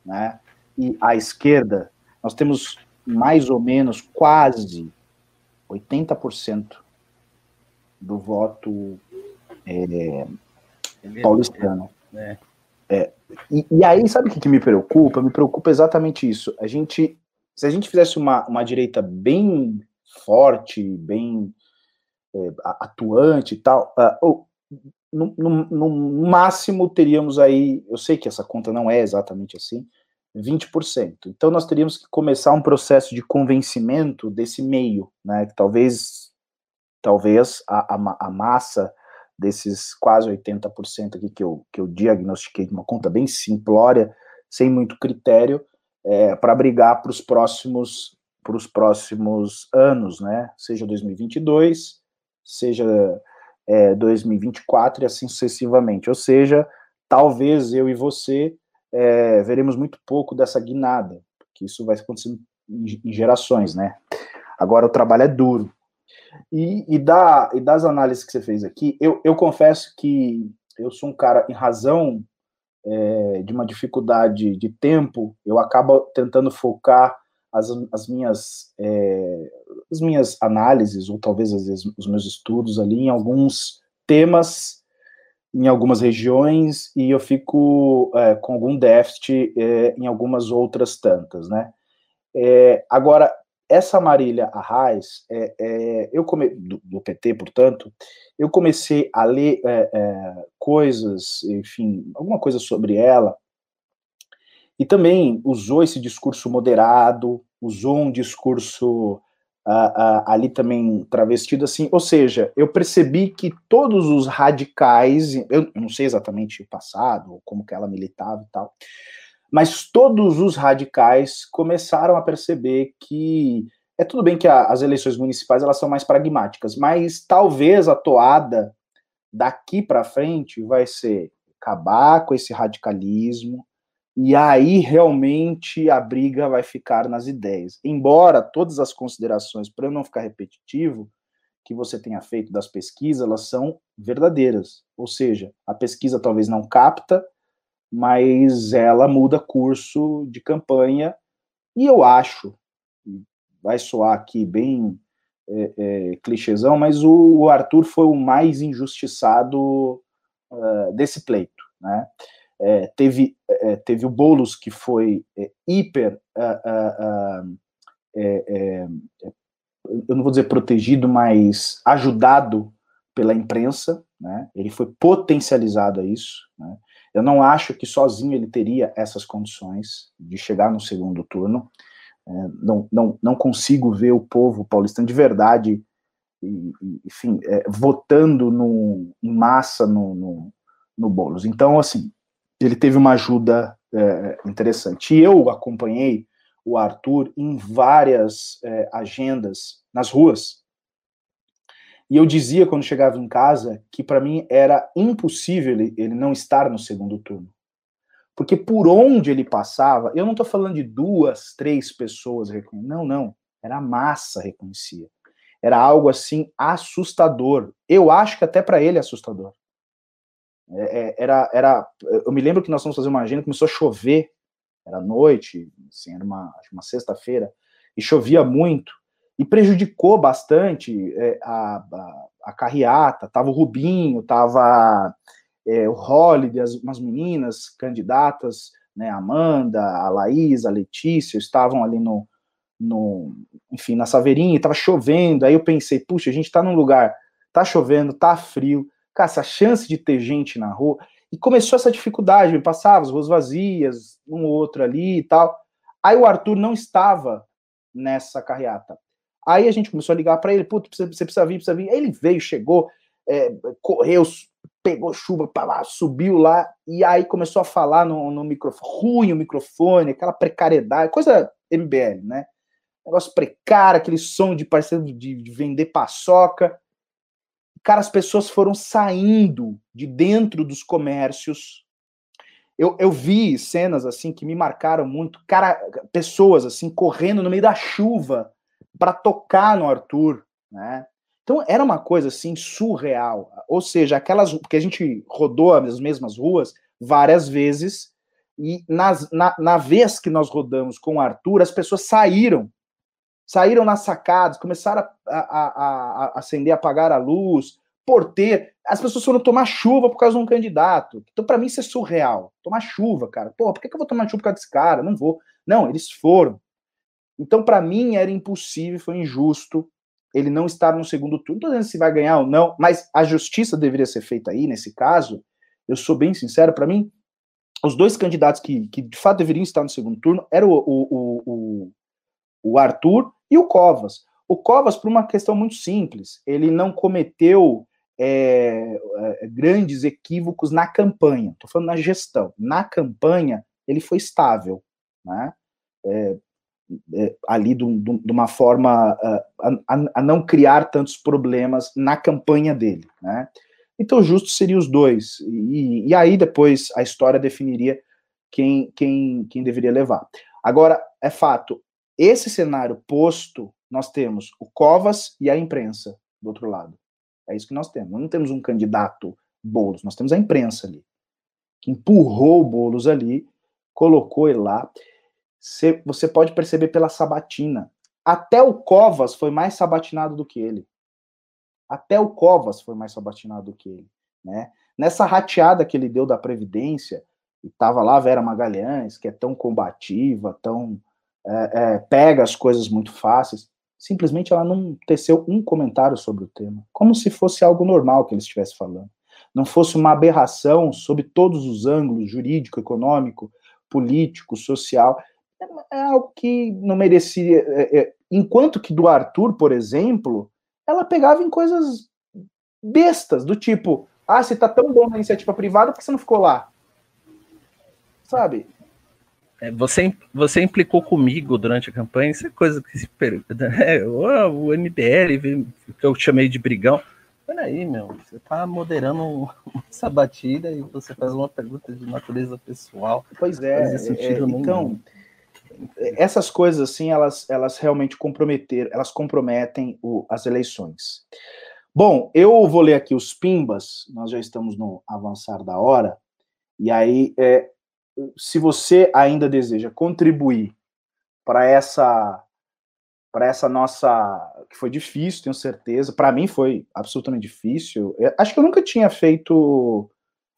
A: né, e a esquerda, nós temos mais ou menos quase 80% do voto é, paulistano. É. É, e, e, aí, sabe o que, que, me preocupa? Me preocupa exatamente isso. A gente, se a gente fizesse uma, uma direita bem forte, bem é, atuante e tal, uh, no, no, no, máximo teríamos aí, eu sei que essa conta não é exatamente assim, 20%. Então nós teríamos que começar um processo de convencimento desse meio, né? Que talvez talvez a, a, a massa desses quase 80% aqui que eu, que eu diagnostiquei de uma conta bem simplória, sem muito critério, é, para brigar para os próximos para os próximos anos, né? Seja 2022, seja é, 2024 e assim sucessivamente. Ou seja, talvez eu e você é, veremos muito pouco dessa guinada, porque isso vai acontecendo em, em gerações, né? Agora o trabalho é duro. E, e, da, e das análises que você fez aqui, eu, eu confesso que eu sou um cara, em razão é, de uma dificuldade de tempo, eu acabo tentando focar as, as, minhas, é, as minhas análises, ou talvez às vezes os meus estudos ali, em alguns temas em algumas regiões e eu fico é, com algum déficit em algumas outras tantas, né? Agora, essa Marília Arraes, é, é, eu come, do, do, PT, portanto, eu comecei a ler é, é, coisas, enfim, alguma coisa sobre ela, e também usou esse discurso moderado, usou um discurso ali também travestido assim, ou seja, eu percebi que todos os radicais, eu não sei exatamente o passado, como que ela militava e tal, mas todos os radicais começaram a perceber que é tudo bem que a, as eleições municipais elas são mais pragmáticas, mas talvez a toada daqui para frente vai ser acabar com esse radicalismo e aí realmente a briga vai ficar nas ideias. Embora todas as considerações, para eu não ficar repetitivo, que você tenha feito das pesquisas, elas são verdadeiras. Ou seja, a pesquisa talvez não capta mas ela muda curso de campanha, e eu acho, vai soar aqui bem é, é, clichêzão, mas o, o, Arthur foi o mais injustiçado uh, desse pleito, né? É, teve, é, teve o Boulos, que foi é, hiper, uh, uh, eu não vou dizer protegido, mas ajudado pela imprensa, né? Ele foi potencializado a isso, né? Eu não acho que sozinho ele teria essas condições de chegar no segundo turno. É, não, não, não consigo ver o povo paulistano de verdade, e, enfim, é, votando no, em massa no, no, no Boulos. Então, assim, ele teve uma ajuda é, interessante. E eu acompanhei o Arthur em várias é, agendas nas ruas, e eu dizia quando chegava em casa que para mim era impossível ele, ele não estar no segundo turno. Porque por onde ele passava, eu não estou falando de duas, três pessoas reconhecendo, não, não, era a massa reconhecia. Era algo assim assustador. Eu acho que até para ele é assustador. É, é, era, era, eu me lembro que nós fomos fazer uma agenda, começou a chover, era noite, assim, era uma, uma sexta-feira, e chovia muito e prejudicou bastante é, a, a, a, carreata. Tava o Rubinho, tava é, o Holiday, as, umas meninas candidatas, né, Amanda, a Laís, a Letícia, estavam ali no, no enfim, na Saveirinha, estava chovendo. Aí eu pensei, puxa, a gente está num lugar, tá chovendo, tá frio, cara, essa chance de ter gente na rua. E começou essa dificuldade, me passava as ruas vazias, um ou outro ali e tal. Aí o Arthur não estava nessa carreata. Aí a gente começou a ligar para ele, putz, você precisa vir, precisa vir. Aí ele veio, chegou, é, correu, pegou chuva para lá, subiu lá, e aí começou a falar no, no microfone, ruim o microfone, aquela precariedade, coisa MBL, né? Negócio precário, aquele som de parceiro de, de vender paçoca. Cara, as pessoas foram saindo de dentro dos comércios. Eu, eu vi cenas assim que me marcaram muito, cara, pessoas assim correndo no meio da chuva para tocar no Arthur, né? Então era uma coisa assim surreal. Ou seja, aquelas porque a gente rodou as mesmas ruas várias vezes e nas, na, na vez que nós rodamos com o Arthur, as pessoas saíram, saíram nas sacadas, começaram a, a, a, a acender, apagar a luz, porteiro. As pessoas foram tomar chuva por causa de um candidato. Então, para mim, isso é surreal. Tomar chuva, cara. Pô, por que, que eu vou tomar chuva por causa desse cara? Não vou. Não, eles foram. Então, para mim, era impossível, foi injusto ele não estar no segundo turno. Não estou dizendo se vai ganhar ou não, mas a justiça deveria ser feita aí, nesse caso. Eu sou bem sincero, para mim, os dois candidatos que, que de fato deveriam estar no segundo turno eram o, o, o, o Arthur e o Covas. O Covas, por uma questão muito simples, ele não cometeu é, grandes equívocos na campanha. Estou falando na gestão. Na campanha, ele foi estável. Né? É, ali de, uma forma a, a, a, não criar tantos problemas na campanha dele, né? Então, justo seria os dois. E, e aí, depois, a história definiria quem, quem, quem deveria levar. Agora, é fato, esse cenário posto, nós temos o Covas e a imprensa do outro lado. É isso que nós temos. Nós não temos um candidato Boulos, nós temos a imprensa ali, que empurrou o Boulos ali, colocou ele lá você pode perceber pela sabatina. Até o Covas foi mais sabatinado do que ele. Até o Covas foi mais sabatinado do que ele, né? nessa rateada que ele deu da Previdência, e tava lá a Vera Magalhães, que é tão combativa, tão é, é, pega as coisas muito fáceis, simplesmente ela não teceu um comentário sobre o tema, como se fosse algo normal que ele estivesse falando, não fosse uma aberração sob todos os ângulos, jurídico, econômico, político, social, é algo que não merecia, é, é, enquanto que do Arthur, por exemplo, ela pegava em coisas bestas, do tipo, ah, você tá tão bom na iniciativa privada, por que você não ficou lá? Sabe?
B: É, você, você implicou comigo durante a campanha, isso é coisa que se pergunta. Né? O MBL, que eu chamei de brigão. Peraí, meu, você tá moderando essa batida e você faz uma pergunta de natureza pessoal.
A: Pois é, é então, essas coisas assim, elas, elas realmente comprometeram, elas comprometem o, as eleições. Bom, eu vou ler aqui os pimbas, nós já estamos no avançar da hora, e aí é, se você ainda deseja contribuir para essa para essa nossa que foi difícil, tenho certeza. Para mim foi absolutamente difícil. Eu, acho que eu nunca tinha feito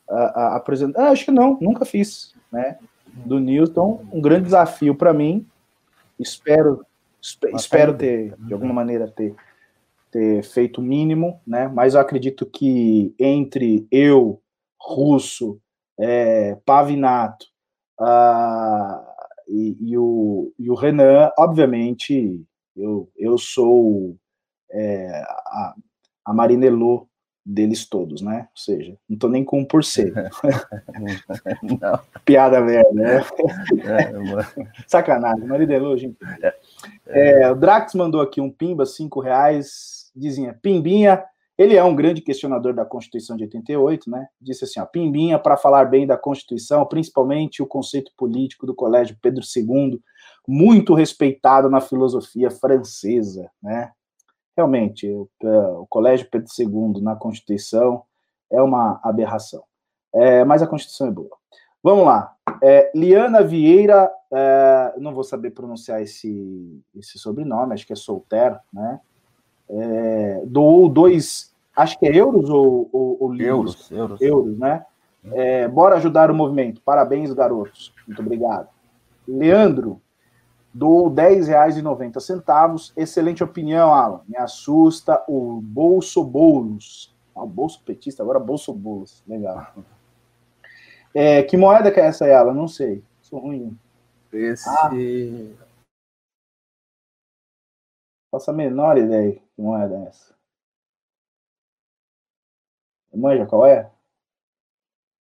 A: a, apresentação. Ah, acho que não, nunca fiz, né? Do Newton, um grande desafio para mim. Espero espero ter de alguma maneira ter ter feito o mínimo, né? Mas eu acredito que entre eu, Russo, é, Pavinato uh, e, e, o, e o Renan, obviamente, eu, eu sou é, a, a Marinello deles todos, né? Ou seja, não tô nem com um por cento. Piada velha, né? É, Sacanagem, Marinello, gente. É, é, o Drax mandou aqui um pimba, cinco reais, dizia, pimbinha, ele é um grande questionador da Constituição de 88, né? Disse assim, ó, Pimbinha para falar bem da Constituição, principalmente o conceito político do Colégio Pedro II, muito respeitado na filosofia francesa, né? Realmente, o, o Colégio Pedro II na Constituição é uma aberração. É, mas a Constituição é boa. Vamos lá. É, Liana Vieira, é, não vou saber pronunciar esse, esse sobrenome, acho que é Solter, né? É, doou dois acho que é euros ou, ou, ou
B: euros, euros,
A: euros, né? É, bora ajudar o movimento. Parabéns, garotos. Muito obrigado. Leandro, do R$10,90. Excelente opinião, Alan. Me assusta o Bolso Boulos. Ah, o Bolso Petista, agora Bolso Boulos. Legal. É, que moeda que é essa, Alan? Não sei. Sou ruim.
B: Esse. Ah,
A: faço a menor ideia que moeda é essa. Manja qual é?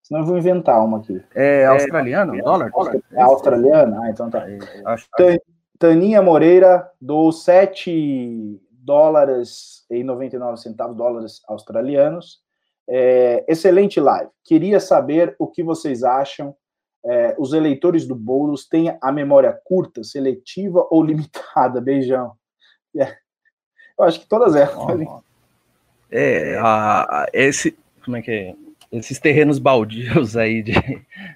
A: Senão eu vou inventar uma aqui.
B: É australiano? É, dólar?
A: É australiana? Ah, então tá. Acho, Taninha Moreira dou 7 dólares e 99 centavos, dólares australianos. É, excelente live. Queria saber o que vocês acham. É, os eleitores do Boulos têm a memória curta, seletiva ou limitada? Beijão. É. Eu acho que todas elas. Oh,
B: é, a, a, esse, como é que é? Esses terrenos baldios aí de,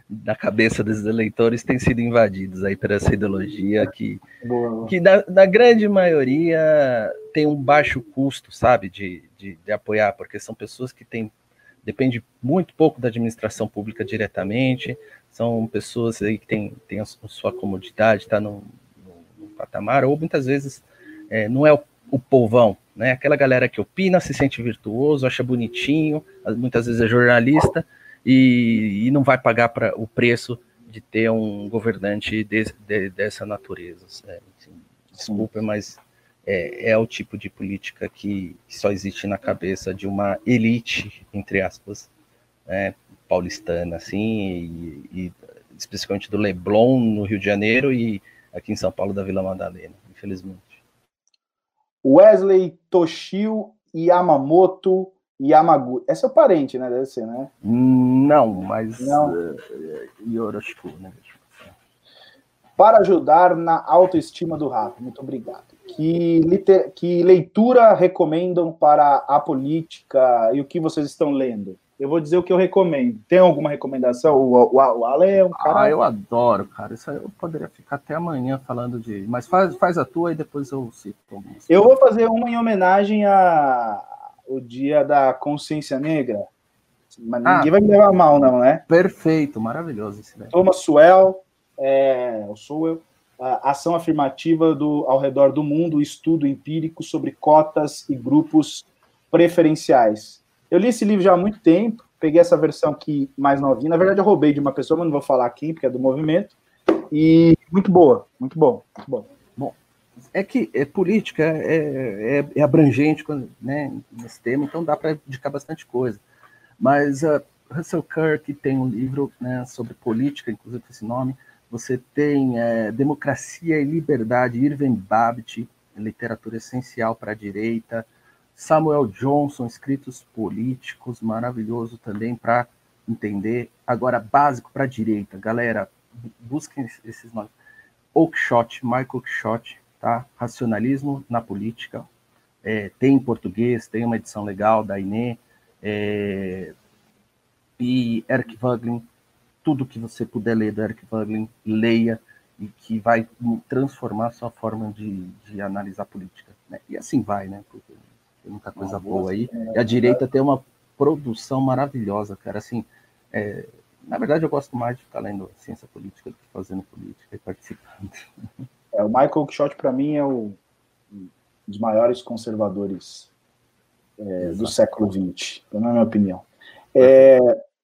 B: da cabeça dos eleitores têm sido invadidos aí por essa ideologia que, que da, da grande maioria tem um baixo custo, sabe, de, de, de apoiar, porque são pessoas que têm depende muito pouco da administração pública diretamente, são pessoas aí que têm, têm a sua comodidade, está no, patamar, ou muitas vezes é, não é o, o povão, né? Aquela galera que opina, se sente virtuoso, acha bonitinho, muitas vezes é jornalista e, e não vai pagar para o preço de ter um governante de, de, dessa natureza. Assim, desculpa, mas é, é, o tipo de política que só existe na cabeça de uma elite, entre aspas, né, paulistana, assim, e, e especificamente do Leblon, no Rio de Janeiro, e aqui em São Paulo, da Vila Madalena, infelizmente.
A: Wesley Toshio Yamamoto Yamaguchi. É seu parente, né? Deve ser, né?
B: Não, mas. Não. Uh, Yoroshiku, né?
A: Para ajudar na autoestima do rato. Muito obrigado. Que, liter... que leitura recomendam para a política e o que vocês estão lendo? Eu vou dizer o que eu recomendo. Tem alguma recomendação? O, o, o Ale é um cara.
B: Ah, eu adoro, cara. Isso aí eu poderia ficar até amanhã falando de. Mas faz, faz a tua e depois eu cito.
A: Eu vou fazer uma em homenagem ao Dia da Consciência Negra. Mas ah, ninguém vai me levar mal, não, né?
B: Perfeito, maravilhoso esse
A: daí. Thomas Suel, é, o Suel, ação afirmativa do, ao redor do mundo, estudo empírico sobre cotas e grupos preferenciais. Eu li esse livro já há muito tempo, peguei essa versão aqui mais novinha. Na verdade, eu roubei de uma pessoa, mas não vou falar aqui, porque é do movimento. E muito boa, muito bom, muito bom.
B: Bom, é que é, política é, é, é abrangente né, nesse tema, então dá para indicar bastante coisa. Mas uh, Russell Kirk tem um livro né, sobre política, inclusive esse nome. Você tem é, Democracia e Liberdade, Irving Babbitt, literatura essencial para a direita. Samuel Johnson, escritos políticos, maravilhoso também para entender. Agora, básico para a direita, galera, busquem esses nomes. Oakeshott, Michael Oakeshott, tá? Racionalismo na política. É, tem em português, tem uma edição legal da Inê. É, e Eric Voglin, tudo que você puder ler do Eric Voglin, leia e que vai transformar sua forma de, de analisar política. Né? E assim vai, né? Porque tem muita coisa boa aí. E a direita tem uma produção maravilhosa, cara. Assim, é, na verdade, eu gosto mais de ficar lendo ciência política do que fazendo política e participando.
A: É, o Michael Quixote, para mim, é o, um dos maiores conservadores é, do século XX, na minha opinião. É,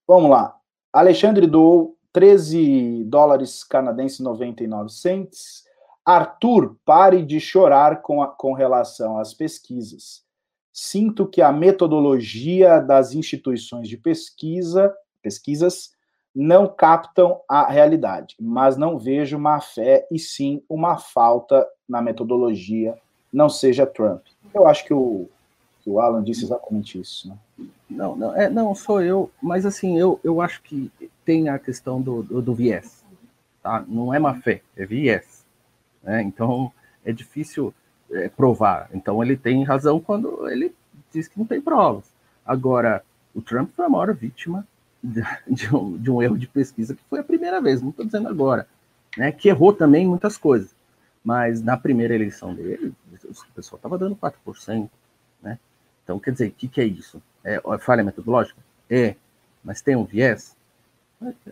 A: vamos lá. Alexandre doou 13 dólares canadenses 99 cents. Arthur, pare de chorar com, a, com relação às pesquisas sinto que a metodologia das instituições de pesquisa, pesquisas não captam a realidade, mas não vejo má fé e sim uma falta na metodologia, não seja Trump. Eu acho que o, que o Alan disse exatamente isso. Né?
B: Não, não, é, não, sou eu, mas assim, eu, eu acho que tem a questão do, do, do viés. Tá? Não é má fé, é viés. Né? Então, é difícil é, provar. Então ele tem razão quando ele diz que não tem provas. Agora, o Trump foi a maior vítima de, de, um, de um, erro de pesquisa que foi a primeira vez, não estou dizendo agora, né? Que errou também muitas coisas. Mas na primeira eleição dele, o pessoal estava dando 4%, né? Então, quer dizer, o que, que é isso? É, falha metodológica? É, mas tem um viés?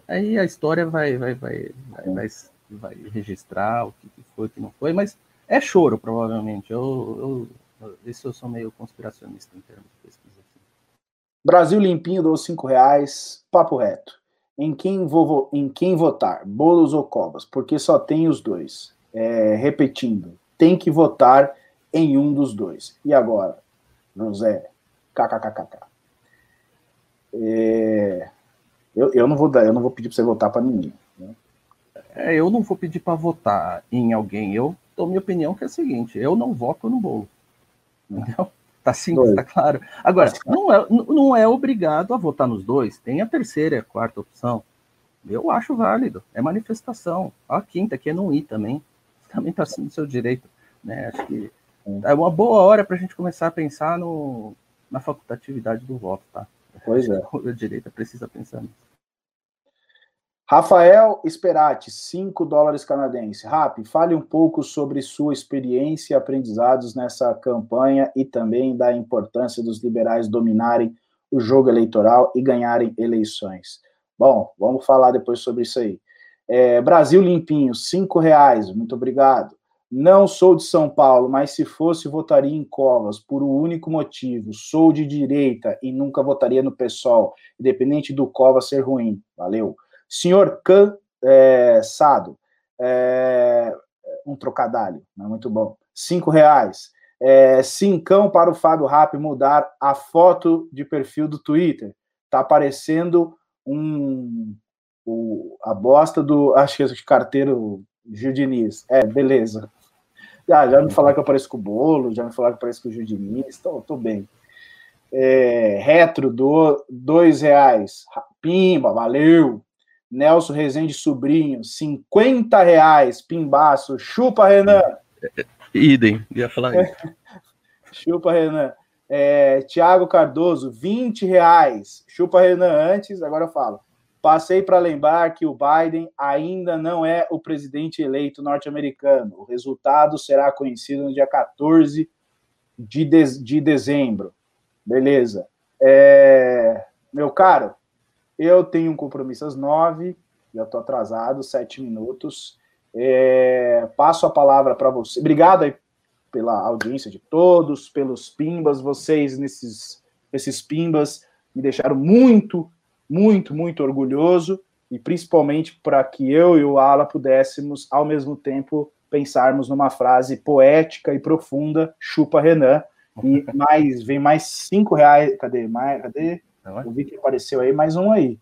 B: Aí a história vai, vai, vai, vai, vai, vai registrar o que foi, o que não foi, mas é choro, provavelmente. Eu, eu, isso eu sou meio conspiracionista em termos de pesquisa. Assim.
A: Brasil limpinho dou cinco reais, papo reto. Em quem, vou, em quem votar, bolos ou covas? Porque só tem os dois. É, repetindo, tem que votar em um dos dois. E agora, José, kkkk. É, eu, eu não vou dar, eu não vou pedir para você votar para ninguém. Né?
B: É, eu não vou pedir para votar em alguém. Eu dou minha opinião, que é a seguinte: eu não voto no bolo. Entendeu? Tá simples, tá claro. Agora, não é, não é obrigado a votar nos dois. Tem a terceira e a quarta opção. Eu acho válido. É manifestação. A quinta, que é não ir também. Também está sendo seu direito. Né? Acho que é uma boa hora para a gente começar a pensar no, na facultatividade do voto, tá?
A: Pois é.
B: A direita precisa pensar nisso.
A: Rafael Esperati, 5 dólares canadenses. Rap, fale um pouco sobre sua experiência e aprendizados nessa campanha e também da importância dos liberais dominarem o jogo eleitoral e ganharem eleições. Bom, vamos falar depois sobre isso aí. É, Brasil Limpinho, 5 reais, muito obrigado. Não sou de São Paulo, mas se fosse, votaria em Covas, por um único motivo. Sou de direita e nunca votaria no PSOL, independente do Covas ser ruim. Valeu. Senhor cansado, é, um trocadilho, é muito bom. Cinco reais. É, cincão para o Fábio Rap mudar a foto de perfil do Twitter. Tá aparecendo um, o, a bosta do, acho que é carteiro Gil Diniz. É, beleza. Ah, já me falaram que eu pareço com o Bolo, já me falaram que eu pareço com o Gil Diniz, tô, tô bem. É, retro, do, dois reais. Pimba, valeu. Nelson Rezende Sobrinho, 50 reais, pimbaço. Chupa, Renan.
B: Idem, ia falar isso.
A: Chupa, Renan. É, Tiago Cardoso, 20 reais. Chupa, Renan, antes, agora eu falo. Passei para lembrar que o Biden ainda não é o presidente eleito norte-americano. O resultado será conhecido no dia 14 de, de, de dezembro. Beleza. É, meu caro, eu tenho um compromisso às nove, já estou atrasado, sete minutos. É, passo a palavra para você. Obrigado aí pela audiência de todos, pelos pimbas, vocês nesses, esses pimbas me deixaram muito, muito, muito orgulhoso e principalmente para que eu e o Ala pudéssemos, ao mesmo tempo, pensarmos numa frase poética e profunda, chupa Renan, e mais, vem mais cinco reais, cadê, mais, cadê? Eu vi que apareceu aí mais um aí.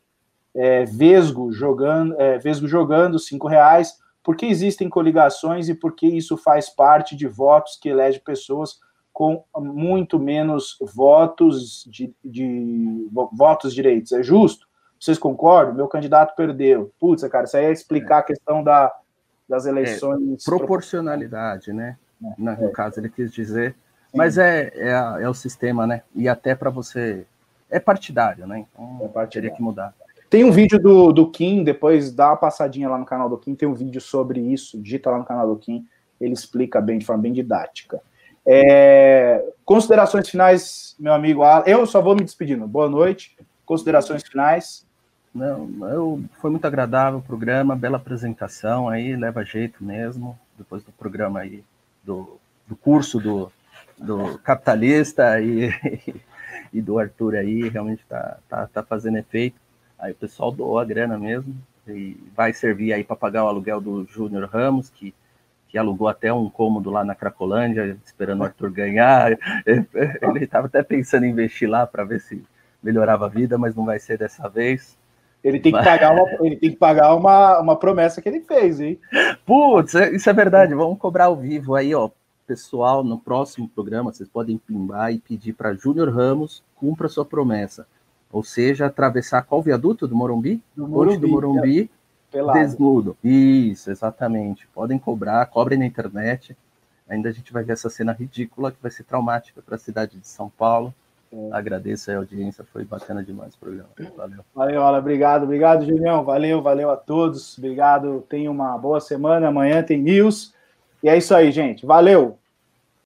A: É, Vesgo jogando, é, Vesgo jogando cinco reais, por que existem coligações e por que isso faz parte de votos que elege pessoas com muito menos votos de, de votos direitos? É justo? Vocês concordam? Meu candidato perdeu. Putz, cara, isso aí é explicar é. a questão da, das eleições.
B: É, proporcionalidade, né? É, no é. caso, ele quis dizer. Sim. Mas é, é, é, o sistema, né? E até para você. É partidário, né? Então é partidário. teria que mudar.
A: Tem um vídeo do, do Kim, depois dá uma passadinha lá no canal do Kim, tem um vídeo sobre isso, digita lá no canal do Kim, ele explica bem, de forma bem didática. É, considerações finais, meu amigo Eu só vou me despedindo. Boa noite. Considerações finais.
B: Não, eu, foi muito agradável o programa, bela apresentação aí, leva jeito mesmo, depois do programa aí, do, do curso do, do capitalista e, e do Arthur aí, realmente tá, tá, tá fazendo efeito. Aí o pessoal doou a grana mesmo, e vai servir aí para pagar o aluguel do Júnior Ramos, que, que alugou até um cômodo lá na Cracolândia, esperando o Arthur ganhar. Ele estava até pensando em investir lá para ver se melhorava a vida, mas não vai ser dessa vez.
A: Ele tem que pagar uma, ele tem que pagar uma, uma promessa que ele fez, hein?
B: Putz, é, isso é verdade. Vamos cobrar ao vivo aí, ó. Pessoal, no próximo programa, vocês podem pimbar e pedir para Júnior Ramos cumpra sua promessa. Ou seja, atravessar qual viaduto do Morumbi? Do Morumbi, do Morumbi é, desnudo. Isso, exatamente. Podem cobrar, cobrem na internet. Ainda a gente vai ver essa cena ridícula que vai ser traumática para a cidade de São Paulo. É. Agradeço a audiência, foi bacana demais o programa. Valeu.
A: Valeu, Ola, obrigado, obrigado, Julião. Valeu, valeu a todos. Obrigado. Tenha uma boa semana. Amanhã tem news. E é isso aí, gente. Valeu.